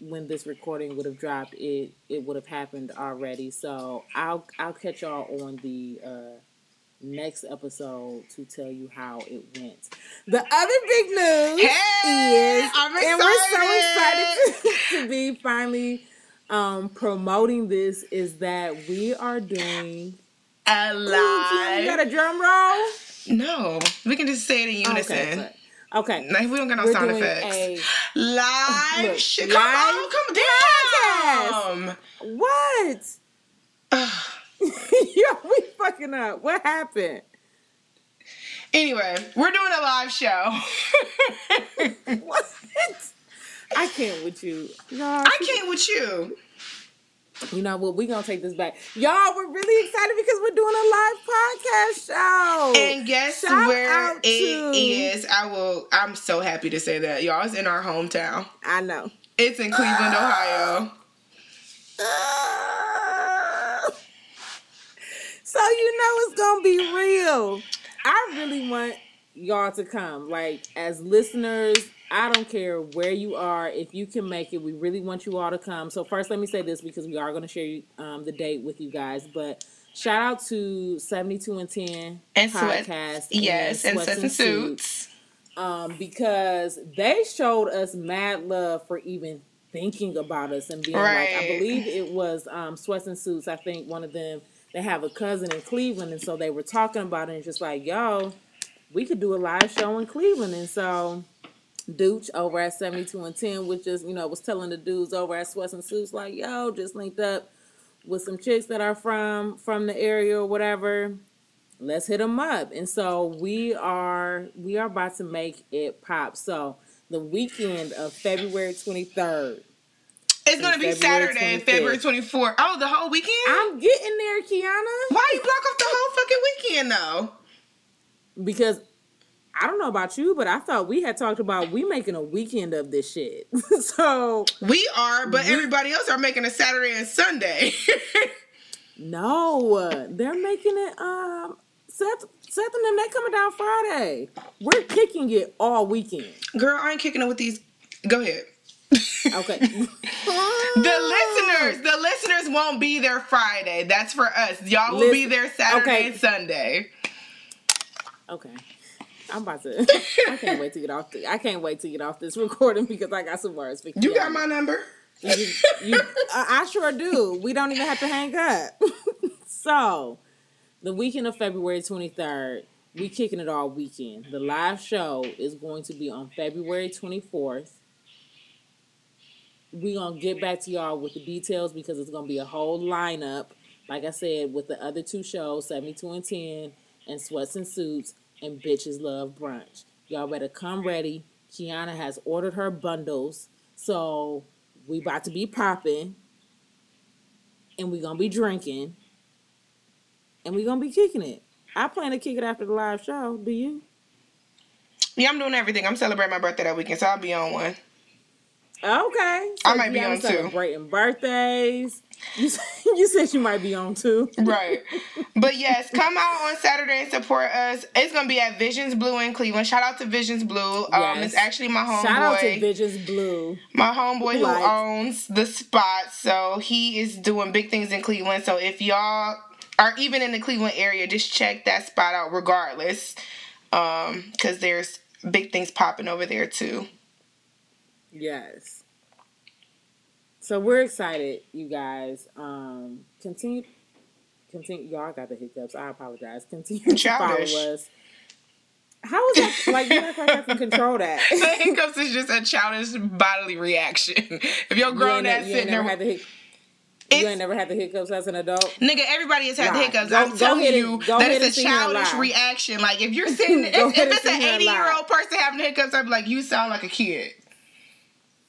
when this recording would have dropped, it it would have happened already. So I'll I'll catch y'all on the uh, next episode to tell you how it went. The other big news Hey, is, and we're so excited. excited to, to be finally um, promoting this. Is that we are doing. Ooh, Kim, you Alive. got a drum roll? No, we can just say it in unison. Okay, but- okay. Like, we don't got no We're sound effects. a live Look, shit. live Come on, come down. What? Yo, we fucking up. What happened? Anyway, we're doing a live show. What? I can't with you. Y'all, I can't with you. You know what? We're going to take this back. Y'all, we're really excited because we're doing a live podcast show. And guess Shout where it is? to- I will. I'm so happy to say that, y'all. It's in our hometown. I know. It's in Cleveland, Ohio. so you know it's gonna be real. I really want y'all to come, like as listeners I don't care where you are. If you can make it, we really want you all to come. So first, let me say this because we are going to share um, the date with you guys. But shout out to seventy two and ten And podcast. Yes, and Sweats and suits. um, because they showed us mad love for even thinking about us and being like, I believe it was um, Sweats and Suits. I think one of them, they have a cousin in Cleveland, and so they were talking about it, and just like, yo, we could do a live show in Cleveland, and so. Dooch over at 72 and 10, which is, you know, was telling the dudes over at Sweats and Suits, like, yo, just linked up with some chicks that are from from the area or whatever let's hit them up and so we are we are about to make it pop so the weekend of february 23rd It's gonna be February Saturday, 25th. February 24th. Oh, the whole weekend? i'm getting there kiana Why you block off the whole fucking weekend though? because i don't know about you but i thought we had talked about we making a weekend of this shit so We are, but everybody else are making a Saturday and Sunday. no they're making it um seth seth and them they coming down friday we're kicking it all weekend Girl, I ain't kicking it with these. Go ahead. okay The listeners, the listeners won't be there Friday. That's for us. Y'all will be there Saturday okay. and Sunday. Okay. I'm about to. I can't wait to get off. The, I can't wait to get off this recording because I got some words for You got my number? You, you, I, I sure do. We don't even have to hang up. so, the weekend of February 23rd, we kicking it all weekend. The live show is going to be on February 24th. we gonna get back to y'all with the details because it's gonna be a whole lineup. Like I said, with the other two shows, 72 and 10, and Sweats and Suits, and Bitches Love Brunch. Y'all better come ready. Kiana has ordered her bundles, so we about to be popping, and we gonna be drinking, and we gonna be kicking it. I plan to kick it after the live show. Do you? Yeah, I'm doing everything. I'm celebrating my birthday that weekend, so I'll be on one. Okay. I might be on too. Celebrating birthdays. You, said- you said you might be on too. Right. But yes, come out on Saturday and support us. It's gonna be at Visions Blue in Cleveland. Shout out to Visions Blue. Um, Yes. it's actually my homeboy. Shout out to Visions Blue. my homeboy who owns the spot. So he is doing big things in Cleveland. So if y'all are even in the Cleveland area, just check that spot out regardless. Um, because there's big things popping over there too. Yes. So we're excited, you guys. Um, continue, continue. Y'all got the hiccups. I apologize. Continue to Childish. follow us. How is that? Like you like I can control that. The hiccups is just a childish bodily reaction. If you're You grown ain't, ass you sitting there, had the hic- You ain't never had the hiccups as an adult. Nigga, everybody has had Lie. hiccups. Go- I'm go telling and- you go that it's a and childish reaction. Like if you're sitting, if, if it's an sit here and 80 year old person having hiccups, I'd be like, you sound like a kid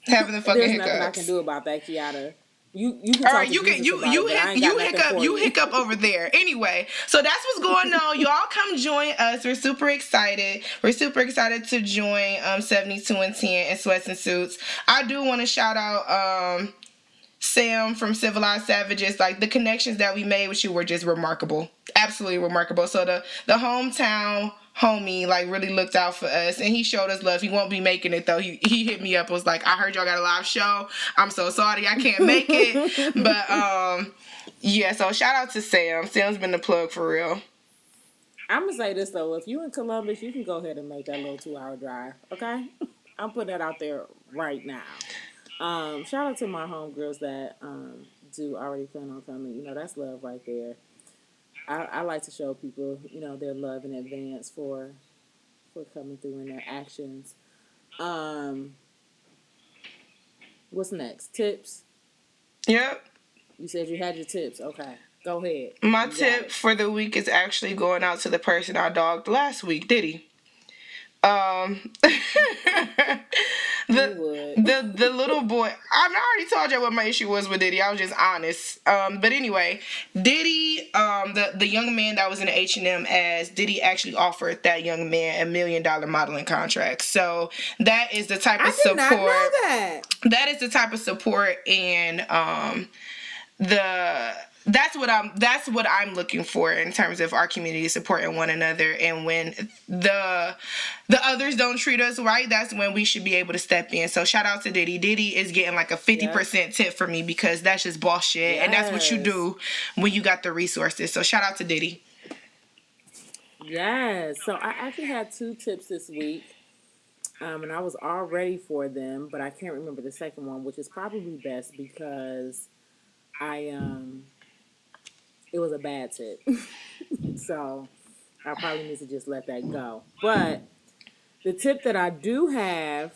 having the fucking There's hiccups. nothing I can do about that, Kiana. You you can All talk right, to you can you you it, hic- you hiccup you hiccup over there. Anyway, so that's what's going on. Y'all come join us. We're super excited. We're super excited to join um 72 and 10 and sweats and suits. I do want to shout out um Sam from Civilized Savages. Like the connections that we made with you were just remarkable. Absolutely remarkable. So the the hometown homie like really looked out for us and he showed us love. He won't be making it though. He he hit me up was like, I heard y'all got a live show. I'm so sorry I can't make it. but um yeah, so shout out to Sam. Sam's been the plug for real. I'm gonna say this though: if you in Columbus, you can go ahead and make that little two hour drive. Okay, I'm putting that out there right now. Um, shout out to my homegirls that um, do already plan on coming. You know, that's love right there. I, I like to show people, you know, their love in advance for for coming through in their actions. Um, what's next? Tips. Yep. You said you had your tips. Okay, go ahead. My You tip for the week is actually going out to the person I dogged last week, did he? Um the the the little boy I've already told you what my issue was with Diddy. I was just honest. Um but anyway, Diddy, um the, the young man that was in the H and M as Diddy actually offered that young man a million dollar modeling contract. So that is the type I of did support that. that is the type of support and um the that's what I'm that's what I'm looking for in terms of our community supporting one another. And when the the others don't treat us right that's when we should be able to step in. So shout out to Diddy. Diddy is getting like a 50% tip for me because that's just bullshit yes. and that's what you do when you got the resources. So shout out to Diddy. Yes. So I actually had two tips this week um, and I was all ready for them but I can't remember the second one which is probably best because I um it was a bad tip. so I probably need to just let that go. But the tip that I do have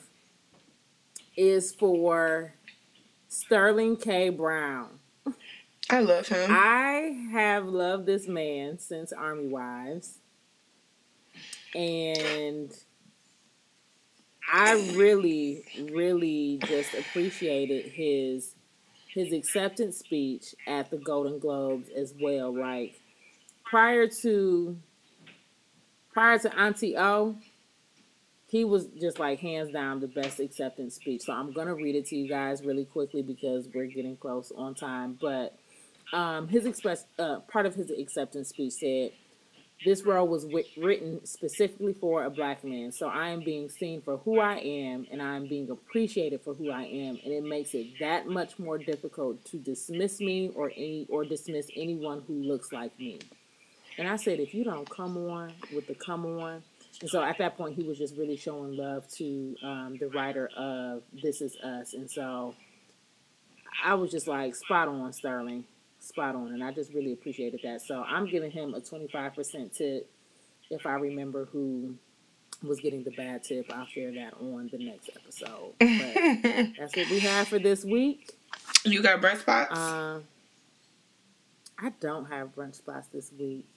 is for Sterling K. Brown. I love him. I have loved this man since Army Wives. And I really, really just appreciated his his acceptance speech at the Golden Globes as well. Like prior to prior to Auntie O, he was just like hands down the best acceptance speech. So I'm gonna read it to you guys really quickly because we're getting close on time. But um, his express uh, part of his acceptance speech said, this role was w- written specifically for a black man. So I am being seen for who I am and I am being appreciated for who I am. And it makes it that much more difficult to dismiss me or any or dismiss anyone who looks like me. And I said, if you don't come on with the come on, and so at that point he was just really showing love to um, the writer of This Is Us. And so I was just like spot on, Sterling spot on, and I just really appreciated that. So I'm giving him a 25% tip. If I remember who was getting the bad tip, I'll share that on the next episode. But that's what we have for this week. You got brunch spots? Uh, I don't have brunch spots this week.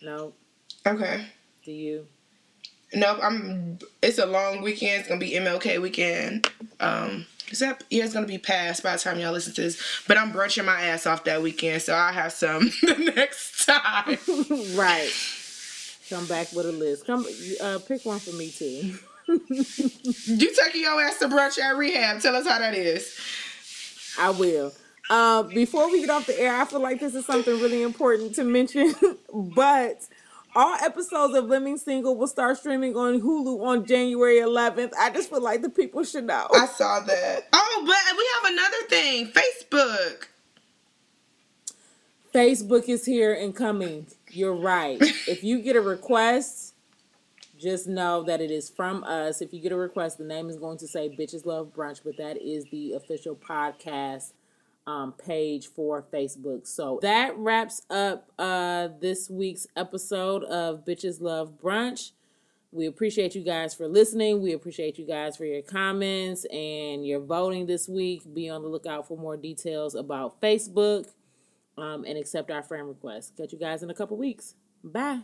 No. Okay. Do you? Nope. I'm. It's a long weekend. It's gonna be MLK weekend. Um, is that yeah? It's gonna be past by the time y'all listen to this. But I'm brunching my ass off that weekend, so I'll have some the next time. right. Come back with a list. Come uh, pick one for me too. you taking your ass to brunch at rehab? Tell us how that is. I will. Uh, before we get off the air, I feel like this is something really important to mention, but all episodes of Living Single will start streaming on Hulu on January 11th. I just feel like the people should know. I saw that. Oh, but we have another thing Facebook. Facebook is here and coming. You're right. if you get a request, just know that it is from us. If you get a request, the name is going to say Bitches Love Brunch, but that is the official podcast um, page for Facebook. So that wraps up uh, this week's episode of Bitches Love Brunch. We appreciate you guys for listening. We appreciate you guys for your comments and your voting this week. Be on the lookout for more details about Facebook um, and accept our friend requests. Catch you guys in a couple weeks. Bye.